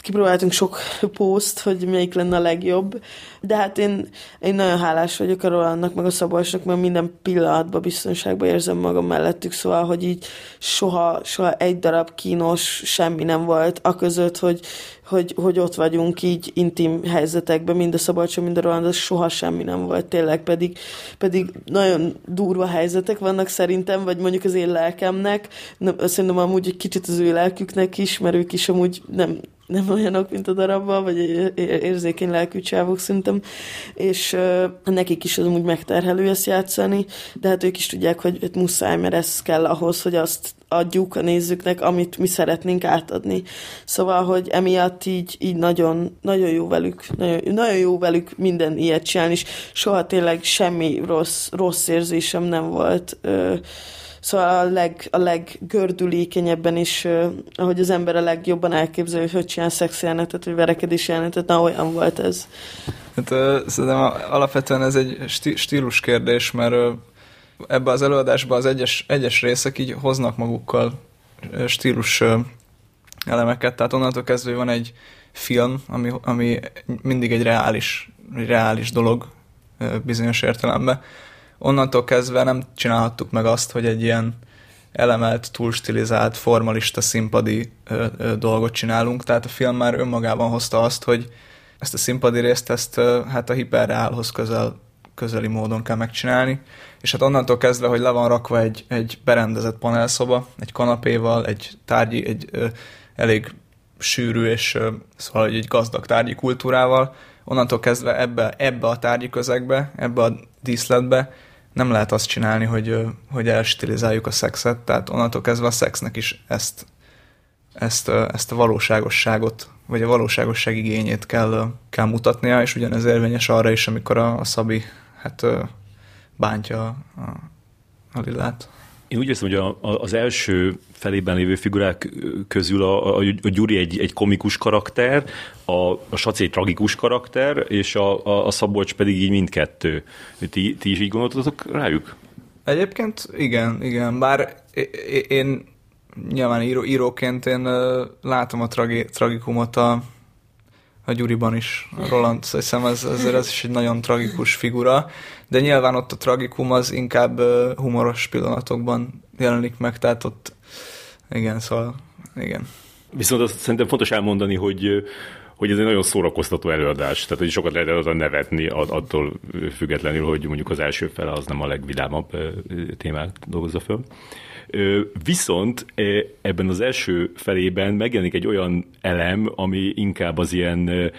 kipróbáltunk sok poszt, hogy melyik lenne a legjobb, de hát én, én nagyon hálás vagyok a Rolandnak, meg a Szabolcsnak, mert minden pillanatban biztonságban érzem magam mellettük, szóval, hogy így soha, soha egy darab kínos semmi nem volt, a között, hogy, hogy, hogy ott vagyunk így intim helyzetekben, mind a Szabolcsa, mind a Roland, az soha semmi nem volt tényleg, pedig, pedig nagyon durva helyzetek vannak szerintem, vagy mondjuk az én lelkemnek, szerintem amúgy egy kicsit az ő lelküknek is, mert ők is amúgy nem, nem olyanok, mint a darabban, vagy érzékeny lelkű csávok szerintem, és uh, nekik is az úgy megterhelő ezt játszani, de hát ők is tudják, hogy hogy muszáj, mert ez kell ahhoz, hogy azt adjuk a nézőknek, amit mi szeretnénk átadni. Szóval, hogy emiatt így, így nagyon, nagyon jó velük, nagyon, nagyon jó velük minden ilyet csinálni, és soha tényleg semmi rossz, rossz érzésem nem volt. Uh, Szóval a, leg, a leggördülékenyebben is, ahogy az ember a legjobban elképzel, hogy csinál szexjelenetet, vagy verekedés jelenetet, na olyan volt ez. Hát uh, szerintem alapvetően ez egy stílus kérdés, mert uh, ebbe az előadásba az egyes, egyes részek így hoznak magukkal stílus elemeket, tehát onnantól kezdve van egy film, ami, ami mindig egy reális, reális dolog bizonyos értelemben, onnantól kezdve nem csinálhattuk meg azt, hogy egy ilyen elemelt, túlstilizált, formalista, színpadi ö, ö, dolgot csinálunk, tehát a film már önmagában hozta azt, hogy ezt a színpadi részt, ezt ö, hát a hiperreálhoz közel, közeli módon kell megcsinálni, és hát onnantól kezdve, hogy le van rakva egy, egy berendezett panelszoba, egy kanapéval, egy tárgyi, egy ö, elég sűrű és ö, szóval egy gazdag tárgyi kultúrával, onnantól kezdve ebbe, ebbe a tárgyi közegbe, ebbe a díszletbe nem lehet azt csinálni, hogy, hogy elstilizáljuk a szexet, tehát onnantól kezdve a szexnek is ezt, ezt, ezt a valóságosságot, vagy a valóságosság igényét kell, kell mutatnia, és ugyanez érvényes arra is, amikor a, a Szabi hát, bántja a, a Lillát. Én úgy érzem, hogy a, a, az első felében lévő figurák közül a, a, a Gyuri egy, egy komikus karakter, a, a Saci egy tragikus karakter, és a, a, a Szabolcs pedig így mindkettő. Ti, ti is így gondoltatok rájuk? Egyébként igen, igen. Bár én nyilván író, íróként én látom a tragi, tragikumot a, a Gyuriban is, Roland, hiszem ez, ez, ez is egy nagyon tragikus figura, de nyilván ott a tragikum az inkább humoros pillanatokban jelenik meg, tehát ott igen, szóval igen. Viszont azt szerintem fontos elmondani, hogy hogy ez egy nagyon szórakoztató előadás, tehát hogy sokat lehet oda nevetni attól függetlenül, hogy mondjuk az első fele az nem a legvidámabb témát dolgozza föl. Viszont ebben az első felében megjelenik egy olyan elem, ami inkább az ilyen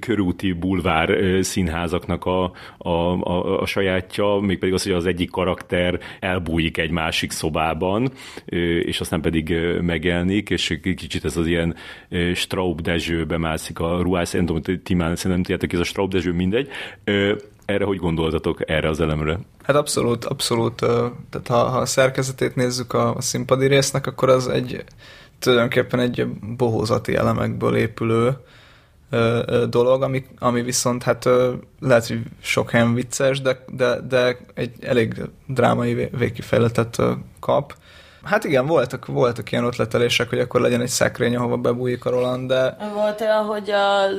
körúti bulvár színházaknak a, a, a, a sajátja, mégpedig az, hogy az egyik karakter elbújik egy másik szobában, és aztán pedig megjelenik, és kicsit ez az ilyen Straub Dezsőbe mászik a ruhász, nem tudom, Timán, szerintem tudjátok, ez a Straub Dezső, mindegy erre hogy gondoltatok, erre az elemre? Hát abszolút, abszolút. Tehát ha, ha a szerkezetét nézzük a, a színpadi résznek, akkor az egy tulajdonképpen egy bohózati elemekből épülő dolog, ami, ami viszont hát lehet, hogy sok helyen vicces, de, de, de egy elég drámai végkifejletet kap. Hát igen, voltak, voltak ilyen ötletelések, hogy akkor legyen egy szekrény, ahova bebújik a Roland, de... Volt olyan, hogy a, a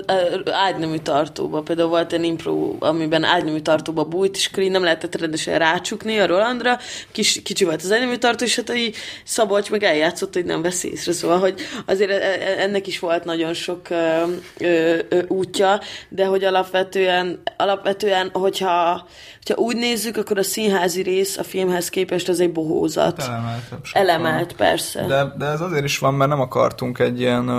ágynemű tartóba, például volt egy impro, amiben ágynemű tartóba bújt, és akkor így nem lehetett rendesen rácsukni a Rolandra, Kis, kicsi volt az ágynemű tartó, és hát így Szabolcs meg eljátszott, hogy nem vesz észre, szóval, hogy azért e, e, ennek is volt nagyon sok ö, ö, ö, útja, de hogy alapvetően, alapvetően hogyha, hogyha úgy nézzük, akkor a színházi rész a filmhez képest az egy bohózat. Hát Elemelt, persze. De, de ez azért is van, mert nem akartunk egy ilyen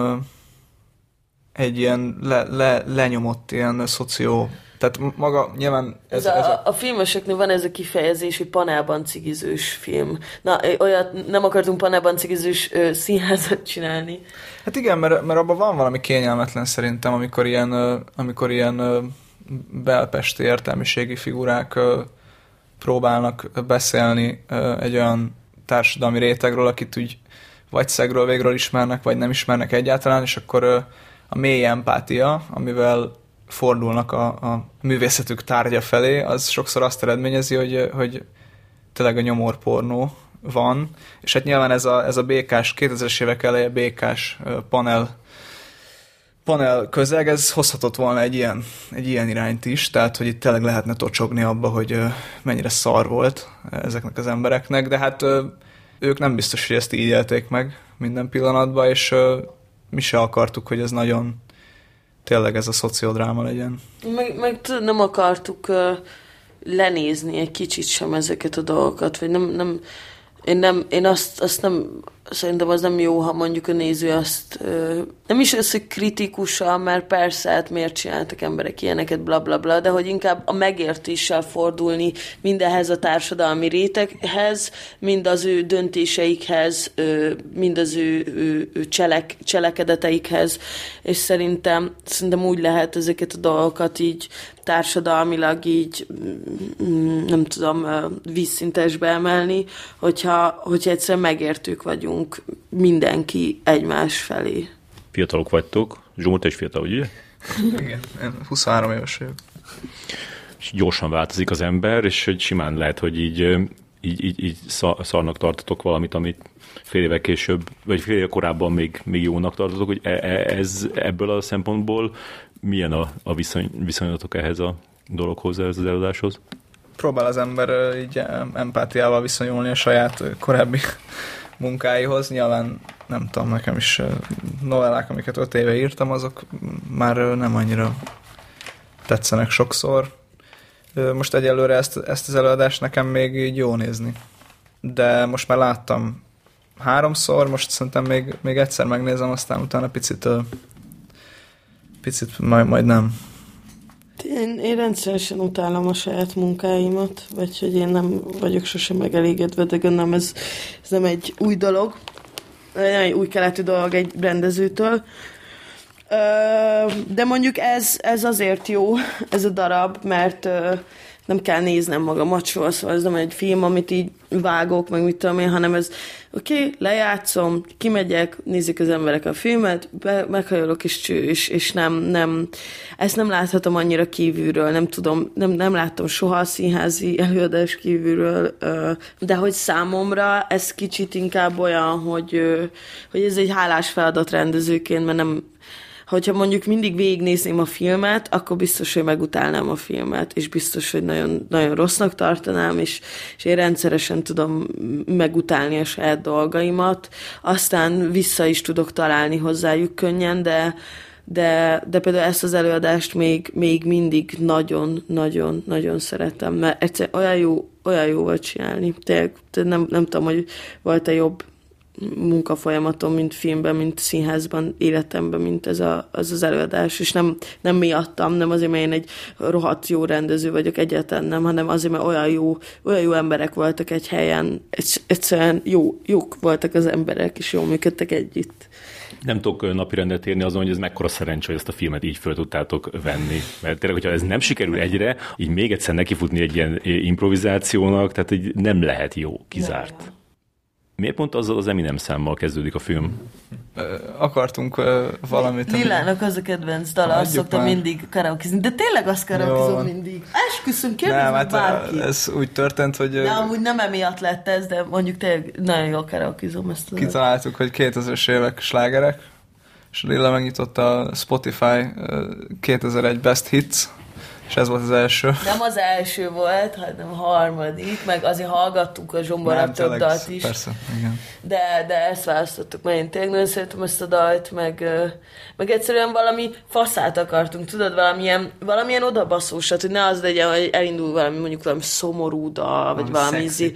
egy ilyen le, le, lenyomott ilyen szoció tehát maga nyilván... Ez, ez, a, ez a... a filmeseknél van ez a kifejezés, hogy panelban cigizős film. Na, olyat nem akartunk panelban cigizős ö, színházat csinálni. Hát igen, mert, mert abban van valami kényelmetlen szerintem, amikor ilyen, amikor ilyen belpesti értelmiségi figurák próbálnak beszélni egy olyan társadalmi rétegről, akit úgy vagy szegről végről ismernek, vagy nem ismernek egyáltalán, és akkor a mély empátia, amivel fordulnak a, a művészetük tárgya felé, az sokszor azt eredményezi, hogy, hogy tényleg a nyomorpornó van, és hát nyilván ez a, ez a békás, 2000-es évek eleje békás panel panel közeg, ez hozhatott volna egy ilyen, egy ilyen irányt is, tehát hogy itt tényleg lehetne tocsogni abba, hogy mennyire szar volt ezeknek az embereknek, de hát ők nem biztos, hogy ezt így élték meg minden pillanatban, és mi se akartuk, hogy ez nagyon tényleg ez a szociodráma legyen. Meg, meg nem akartuk lenézni egy kicsit sem ezeket a dolgokat, vagy nem, nem én, nem, én azt, azt nem szerintem az nem jó, ha mondjuk a néző azt nem is az, hogy mert persze, hát miért csináltak emberek ilyeneket, bla bla bla, de hogy inkább a megértéssel fordulni mindehhez a társadalmi réteghez, mind az ő döntéseikhez, mind az ő, ő, ő cselek, cselekedeteikhez, és szerintem, szerintem úgy lehet ezeket a dolgokat így társadalmilag így, mm, nem tudom, vízszintesbe emelni, hogyha, hogyha egyszerűen megértők vagyunk mindenki egymás felé. Fiatalok vagytok. Zsomó, te is fiatal, ugye? Igen, 23 éves vagyok. És gyorsan változik az ember, és hogy simán lehet, hogy így, így, így, így szarnak tartotok valamit, amit fél éve később, vagy fél éve korábban még, még jónak tartotok, hogy e, e, ez ebből a szempontból milyen a, a viszony, viszonylatok ehhez a dologhoz, ehhez az előadáshoz? Próbál az ember így empátiával viszonyulni a saját korábbi munkáihoz. Nyilván nem tudom, nekem is novellák, amiket öt éve írtam, azok már nem annyira tetszenek sokszor. Most egyelőre ezt, ezt az előadást nekem még így jó nézni. De most már láttam háromszor, most szerintem még, még egyszer megnézem, aztán utána picit picit majd, majd nem. Én, én rendszeresen utálom a saját munkáimat, vagy hogy én nem vagyok sosem megelégedve, de gondolom ez, ez nem egy új dolog, egy új keletű dolog egy rendezőtől. De mondjuk ez, ez azért jó, ez a darab, mert nem kell néznem magamat soha, szóval ez nem egy film, amit így vágok, meg mit tudom én, hanem ez oké, okay, lejátszom, kimegyek, nézik az emberek a filmet, be, meghajolok és cső, és, és nem, nem, ezt nem láthatom annyira kívülről, nem tudom, nem, nem láttam soha a színházi előadás kívülről, de hogy számomra ez kicsit inkább olyan, hogy, hogy ez egy hálás feladat rendezőként, mert nem, hogyha mondjuk mindig végignézném a filmet, akkor biztos, hogy megutálnám a filmet, és biztos, hogy nagyon, nagyon rossznak tartanám, és, és én rendszeresen tudom megutálni a saját dolgaimat, aztán vissza is tudok találni hozzájuk könnyen, de, de, de például ezt az előadást még, még mindig nagyon-nagyon-nagyon szeretem, mert egyszer olyan jó, olyan jó volt csinálni. Tényleg, nem, nem tudom, hogy volt-e jobb munkafolyamatom, mint filmben, mint színházban, életemben, mint ez a, az, az előadás, és nem, nem miattam, nem azért, mert én egy rohadt jó rendező vagyok, egyáltalán nem, hanem azért, mert olyan jó, olyan jó emberek voltak egy helyen, egyszerűen jó, jók voltak az emberek, és jól működtek együtt. Nem tudok napirendet érni azon, hogy ez mekkora szerencsé, hogy ezt a filmet így föl tudtátok venni. Mert tényleg, hogyha ez nem sikerül egyre, így még egyszer nekifutni egy ilyen improvizációnak, tehát így nem lehet jó, kizárt. Nem, nem. Miért pont azzal az Eminem számmal kezdődik a film? Akartunk valamit. Lilának az a kedvenc dala, azt szoktam mindig karaokezni, de tényleg azt karaokezom mindig. Esküszöm, kérdezem hát bárki. ez úgy történt, hogy... De amúgy nem emiatt lett ez, de mondjuk tényleg nagyon jól karaokezom ezt. Kitaláltuk, hogy 2000-es évek slágerek, és Lilla megnyitotta a Spotify 2001 Best Hits, és ez volt az első. Nem az első volt, hanem a harmadik, meg azért hallgattuk a Zsombora több dalt is. Persze, igen. De, de ezt választottuk, mert én tényleg nagyon szeretem ezt a dalt, meg, meg egyszerűen valami faszát akartunk, tudod, valamilyen, valamilyen odabaszósat, hogy ne az legyen, hogy elindul valami, mondjuk valami szomorú dal, vagy valami, valami ízi.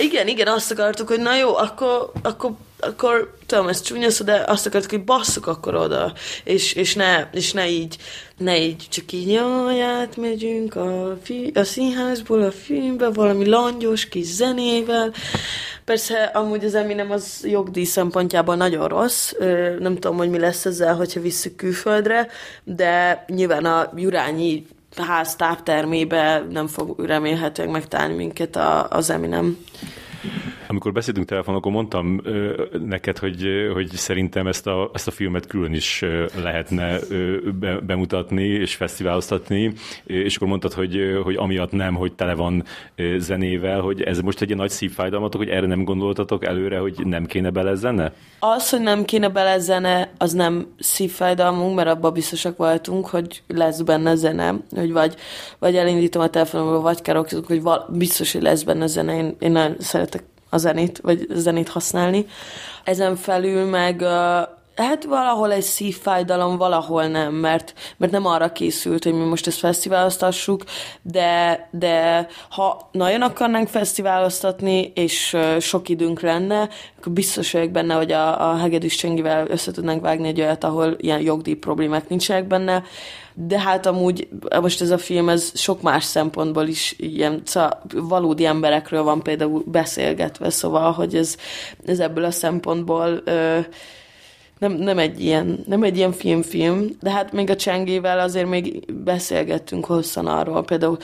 Igen, igen, azt akartuk, hogy na jó, akkor, akkor akkor tudom, ez csúnya szó, de azt akartuk, hogy basszuk akkor oda, és, és, ne, és ne így, ne így, csak így, jaj, átmegyünk a, fi, a színházból a filmbe, valami langyos kis zenével. Persze, amúgy az Eminem az jogdíj szempontjából nagyon rossz, nem tudom, hogy mi lesz ezzel, hogyha visszük külföldre, de nyilván a Jurányi ház táptermébe nem fog remélhetőleg megtalálni minket a, az Eminem. Amikor beszéltünk telefonon, akkor mondtam ö, neked, hogy, hogy szerintem ezt a, ezt a filmet külön is lehetne ö, be, bemutatni és fesztiváloztatni, és akkor mondtad, hogy, hogy amiatt nem, hogy tele van zenével, hogy ez most egy ilyen nagy szívfájdalmatok, hogy erre nem gondoltatok előre, hogy nem kéne bele zene? Az, hogy nem kéne bele zene, az nem szívfájdalmunk, mert abban biztosak voltunk, hogy lesz benne zene, hogy vagy, vagy elindítom a telefonomról, vagy karaokezunk, hogy val- biztos, hogy lesz benne zene. Én, én nagyon szeretek a zenét, vagy a zenét használni. Ezen felül meg hát valahol egy szívfájdalom, valahol nem, mert, mert nem arra készült, hogy mi most ezt fesztiváloztassuk, de, de ha nagyon akarnánk fesztiváloztatni, és sok időnk lenne, akkor biztos vagyok benne, hogy a, a Hegedűs Csengivel össze tudnánk vágni egy olyat, ahol ilyen jogdíj problémák nincsenek benne, de hát amúgy most ez a film, ez sok más szempontból is ilyen szóval valódi emberekről van például beszélgetve, szóval, hogy ez, ez ebből a szempontból ö, nem, nem, egy ilyen, nem egy ilyen film-film, de hát még a Csengével azért még beszélgettünk hosszan arról, például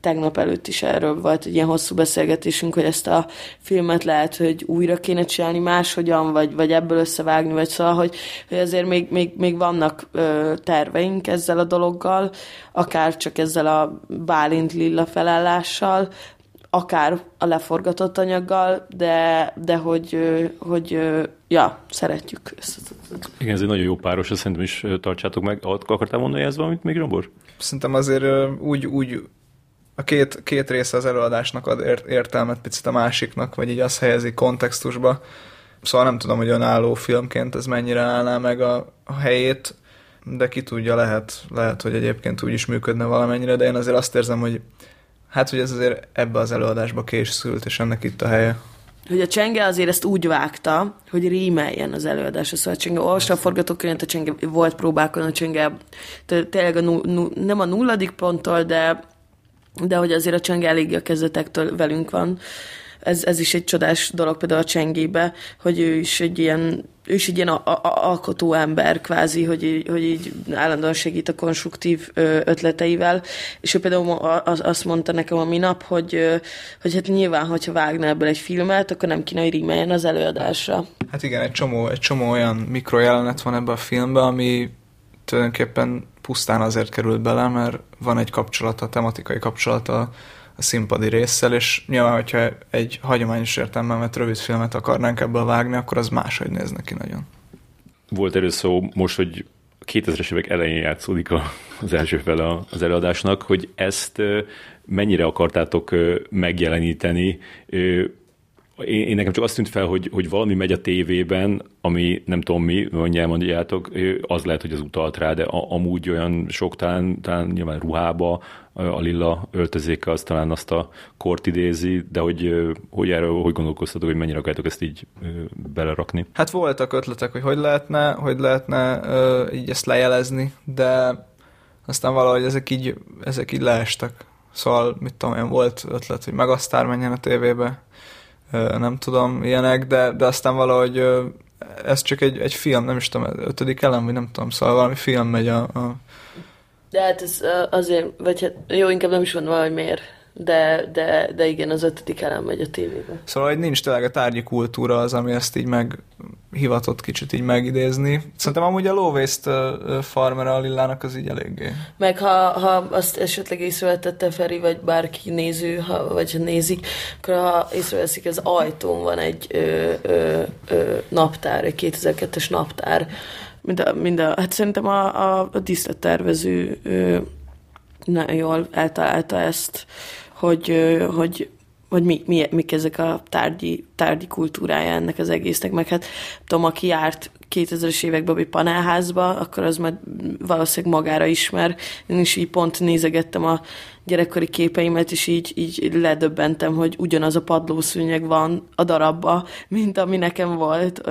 tegnap előtt is erről volt egy ilyen hosszú beszélgetésünk, hogy ezt a filmet lehet, hogy újra kéne csinálni máshogyan, vagy, vagy ebből összevágni, vagy szóval, hogy, hogy azért még, még, még vannak ö, terveink ezzel a dologgal, akár csak ezzel a Bálint Lilla felállással, akár a leforgatott anyaggal, de, de hogy, hogy ja, szeretjük ezt. Igen, ez egy nagyon jó páros, ezt szerintem is tartsátok meg. Akartál mondani ez valamit még, Rombor? Szerintem azért úgy, úgy a két, két része az előadásnak ad értelmet picit a másiknak, vagy így azt helyezi kontextusba. Szóval nem tudom, hogy önálló filmként ez mennyire állná meg a, a helyét, de ki tudja, lehet, lehet, hogy egyébként úgy is működne valamennyire, de én azért azt érzem, hogy Hát, hogy ez azért ebbe az előadásba készült, és ennek itt a helye. Hogy a Csenge azért ezt úgy vágta, hogy rímeljen az előadás. Szóval a Csenge, olvassa a forgatókönyvet, a Csenge volt próbálkozni, a Csenge tényleg a null, null, nem a nulladik ponttól, de, de hogy azért a Csenge eléggé a kezdetektől velünk van ez, ez is egy csodás dolog például a csengébe, hogy ő is egy ilyen ő is egy ilyen a, a, alkotó ember kvázi, hogy, hogy így állandóan segít a konstruktív ötleteivel, és ő például azt mondta nekem a minap, hogy, hogy hát nyilván, hogyha vágna ebből egy filmet, akkor nem kéne, hogy rímeljen az előadásra. Hát igen, egy csomó, egy csomó olyan mikrojelenet van ebben a filmben, ami tulajdonképpen pusztán azért került bele, mert van egy kapcsolata, tematikai kapcsolata a színpadi résszel, és nyilván, hogyha egy hagyományos értelemben vett rövid filmet akarnánk ebből vágni, akkor az máshogy néz neki nagyon. Volt erről szó most, hogy 2000-es évek elején játszódik az első fele az előadásnak, hogy ezt mennyire akartátok megjeleníteni, én, én nekem csak azt tűnt fel, hogy, hogy valami megy a tévében, ami nem tudom mi, mondja elmondjátok, az lehet, hogy az utalt rá, de a, amúgy olyan sok, talán, talán nyilván ruhába, a lilla öltözéke az talán azt a kort idézi, de hogy, hogy erről hogy gondolkoztatok, hogy mennyire akarjátok ezt így belerakni? Hát voltak ötletek, hogy hogy lehetne, hogy lehetne így ezt lejelezni, de aztán valahogy ezek így, ezek így leestek. Szóval, mit tudom én, volt ötlet, hogy Megasztár menjen a tévébe, nem tudom, ilyenek, de, de aztán valahogy ez csak egy, egy film, nem is tudom, ötödik elem, vagy nem tudom, szóval valami film megy a... a... De hát ez azért, vagy hát jó, inkább nem is van valami miért de, de, de igen, az ötödik elem megy a tévébe. Szóval, hogy nincs tényleg a tárgyi kultúra az, ami ezt így meg hivatott kicsit így megidézni. Szerintem amúgy a waste farmer a Lillának az így eléggé. Meg ha, ha azt esetleg észrevetette Feri, vagy bárki néző, ha, vagy ha nézik, akkor ha észreveszik, az ajtón van egy ö, ö, ö, naptár, egy 2002-es naptár, mind a, mind a, hát szerintem a, a, a díszlettervező ö, nagyon jól eltalálta ezt, hogy, hogy hogy mi, mi, mik ezek a tárgyi, tárgyi kultúrája ennek az egésznek, meg hát tudom, aki járt 2000-es években egy panelházba, akkor az már valószínűleg magára ismer. Én is így pont nézegettem a gyerekkori képeimet, és így, így ledöbbentem, hogy ugyanaz a padlószőnyeg van a darabba, mint ami nekem volt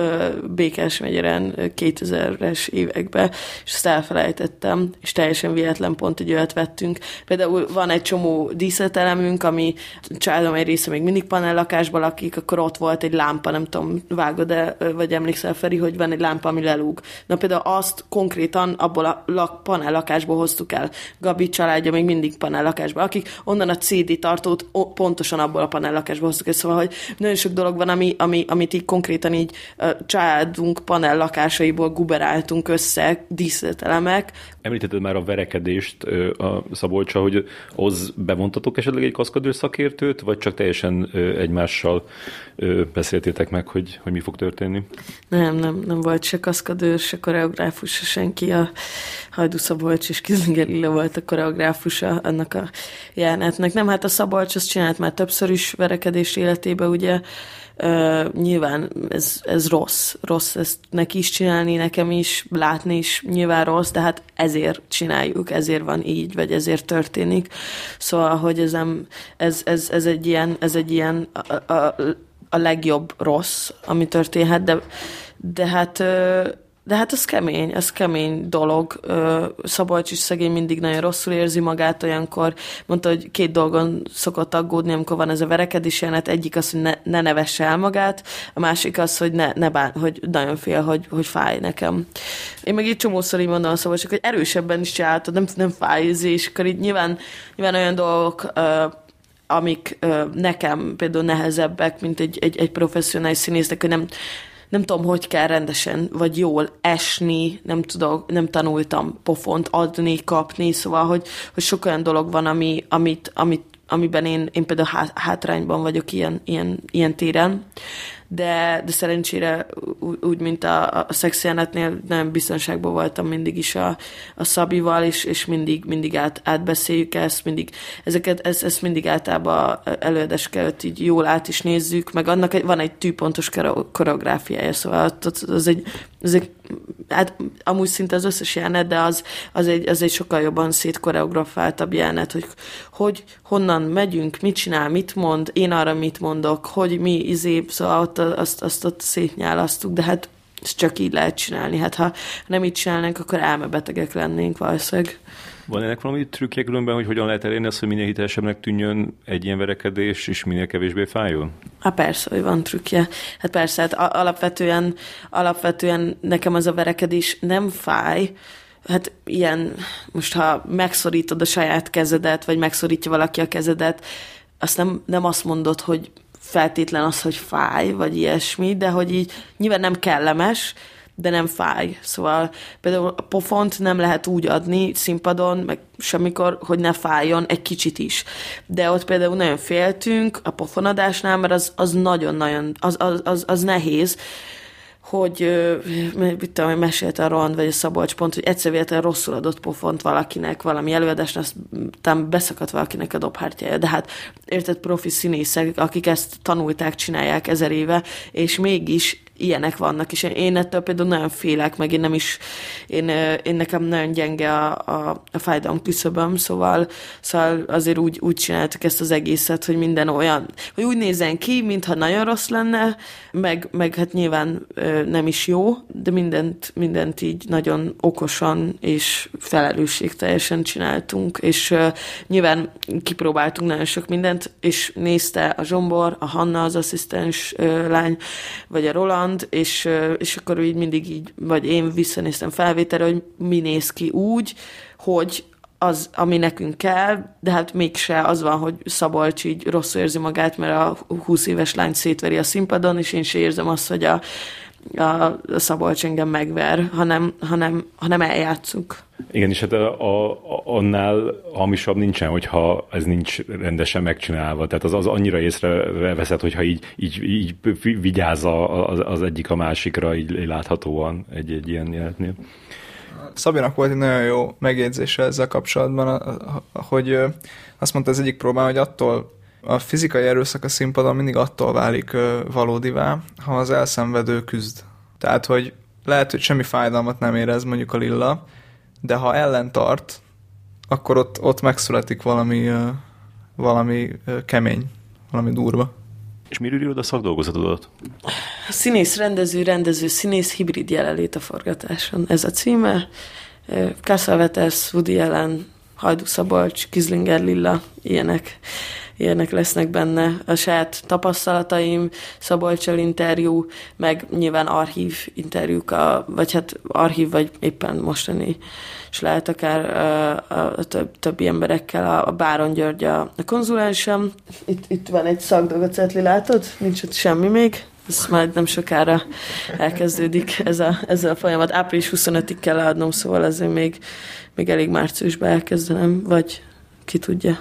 Békás megyeren 2000-es években, és ezt elfelejtettem, és teljesen véletlen pont egy olyat vettünk. Például van egy csomó díszletelemünk, ami családom egy része még mindig panellakásban lakik, akkor ott volt egy lámpa, nem tudom, vágod-e, vagy emlékszel Feri, hogy van egy lámpa, ami lelúg. Na például azt konkrétan abból a lak, panellakásból hoztuk el. Gabi családja még mindig panellakás panellakásba, akik onnan a CD tartót pontosan abból a panellakásból hoztuk szóval, hogy nagyon sok dolog van, ami, ami, amit így konkrétan így családunk panellakásaiból guberáltunk össze, díszletelemek. Említetted már a verekedést a Szabolcsa, hogy az bevontatok esetleg egy kaszkadőr szakértőt, vagy csak teljesen egymással beszéltétek meg, hogy, hogy mi fog történni? Nem, nem, nem volt se kaszkadőr, se koreográfus, se senki. A Hajdu Szabolcs és Kizinger Lilla volt a koreográfusa annak a jelenetnek. Nem, hát a Szabolcs azt csinált már többször is verekedés életébe, ugye, Uh, nyilván ez, ez rossz, rossz ezt neki is csinálni, nekem is, látni is nyilván rossz, de hát ezért csináljuk, ezért van így, vagy ezért történik. Szóval, hogy ez, nem, ez, ez, ez egy ilyen, ez egy ilyen a, a, a legjobb rossz, ami történhet, de, de hát de hát ez kemény, ez kemény dolog. Szabolcs is szegény mindig nagyon rosszul érzi magát, olyankor mondta, hogy két dolgon szokott aggódni, amikor van ez a verekedés jelenet. Egyik az, hogy ne, ne nevesse el magát, a másik az, hogy ne, ne bán, hogy nagyon fél, hogy, hogy fáj nekem. Én meg így csomószor így mondom a Szabolcs, hogy erősebben is csináltad, nem, nem fáj, és akkor így nyilván, nyilván olyan dolgok, amik nekem például nehezebbek, mint egy, egy, egy professzionális színésznek, hogy nem, nem tudom, hogy kell rendesen, vagy jól esni, nem tudok, nem tanultam pofont adni, kapni, szóval, hogy, hogy sok olyan dolog van, ami, amit, amit amiben én, én például hátrányban vagyok ilyen, ilyen, ilyen téren, de, de szerencsére úgy, mint a, a szexjelenetnél nem biztonságban voltam mindig is a, a Szabival, és, és mindig, mindig át, átbeszéljük ezt, mindig, ezeket, ezt, ezt mindig általában előadás előtt így jól át is nézzük, meg annak van egy tűpontos koreográfiája, szóval az egy, az egy hát amúgy szinte az összes jelenet, de az, az, egy, az egy sokkal jobban szétkoreografáltabb jelenet, hogy, hogy honnan megyünk, mit csinál, mit mond, én arra mit mondok, hogy mi izé, szóval ott, azt, azt ott szétnyálasztuk, de hát ezt csak így lehet csinálni. Hát ha nem így csinálnánk, akkor elmebetegek lennénk valószínűleg. Van ennek valami trükkje különben, hogy hogyan lehet elérni azt, hogy minél hitelesebbnek tűnjön egy ilyen verekedés, és minél kevésbé fájjon? Hát persze, hogy van trükkje. Hát persze, hát alapvetően, alapvetően nekem az a verekedés nem fáj, hát ilyen, most ha megszorítod a saját kezedet, vagy megszorítja valaki a kezedet, azt nem, nem azt mondod, hogy feltétlen az, hogy fáj, vagy ilyesmi, de hogy így nyilván nem kellemes, de nem fáj. Szóval például a pofont nem lehet úgy adni színpadon, meg semmikor, hogy ne fájjon egy kicsit is. De ott például nagyon féltünk a pofonadásnál, mert az, az nagyon-nagyon, az, az, az, az nehéz, hogy mit tudom, mesélte a Roland vagy a Szabolcs pont, hogy egyszer véletlenül rosszul adott pofont valakinek valami előadásnál, aztán beszakadt valakinek a dobhártyája. De hát érted profi színészek, akik ezt tanulták, csinálják ezer éve, és mégis ilyenek vannak, és én ettől például nagyon félek, meg én nem is, én, én nekem nagyon gyenge a, a, a fájdalom küszöböm, szóval, szóval azért úgy, úgy csináltuk ezt az egészet, hogy minden olyan, hogy úgy nézzen ki, mintha nagyon rossz lenne, meg, meg hát nyilván nem is jó, de mindent, mindent így nagyon okosan és felelősségteljesen csináltunk, és uh, nyilván kipróbáltunk nagyon sok mindent, és nézte a Zsombor, a Hanna, az asszisztens uh, lány, vagy a Roland, kaland, és, és akkor így mindig így, vagy én visszanéztem felvételre, hogy mi néz ki úgy, hogy az, ami nekünk kell, de hát mégse az van, hogy Szabolcs így rosszul érzi magát, mert a 20 éves lány szétveri a színpadon, és én se érzem azt, hogy a, a Szabolcs engem megver, hanem, hanem, hanem eljátszunk. Igen, és hát a, a, annál hamisabb nincsen, hogyha ez nincs rendesen megcsinálva. Tehát az, az annyira észreveszed, hogyha így, így, így vigyáz az, az egyik a másikra, így láthatóan egy, egy ilyen jelenetnél. Szabinak volt egy nagyon jó megjegyzése ezzel kapcsolatban, hogy azt mondta az egyik próbán, hogy attól a fizikai erőszak a színpadon mindig attól válik valódivá, ha az elszenvedő küzd. Tehát, hogy lehet, hogy semmi fájdalmat nem érez mondjuk a lilla, de ha ellen tart, akkor ott, ott megszületik valami, valami kemény, valami durva. És miről írod a szakdolgozatodat? Színész, rendező, rendező, színész, hibrid jelenlét a forgatáson. Ez a címe. Cassavetes, Woody Allen, Hajdú Szabolcs, Kizlinger Lilla, ilyenek ilyenek lesznek benne a saját tapasztalataim, Szabolcsal interjú, meg nyilván archív interjúk, a, vagy hát archív, vagy éppen mostani, és lehet akár a, a, a több, többi emberekkel, a, a Báron György a, a konzulánsam. Itt, itt van egy szakdolgocetli, látod? Nincs ott semmi még. Ez majd nem sokára elkezdődik ez a, ez a folyamat. Április 25-ig kell leadnom, szóval ezért még, még elég márciusban elkezdenem, vagy ki tudja.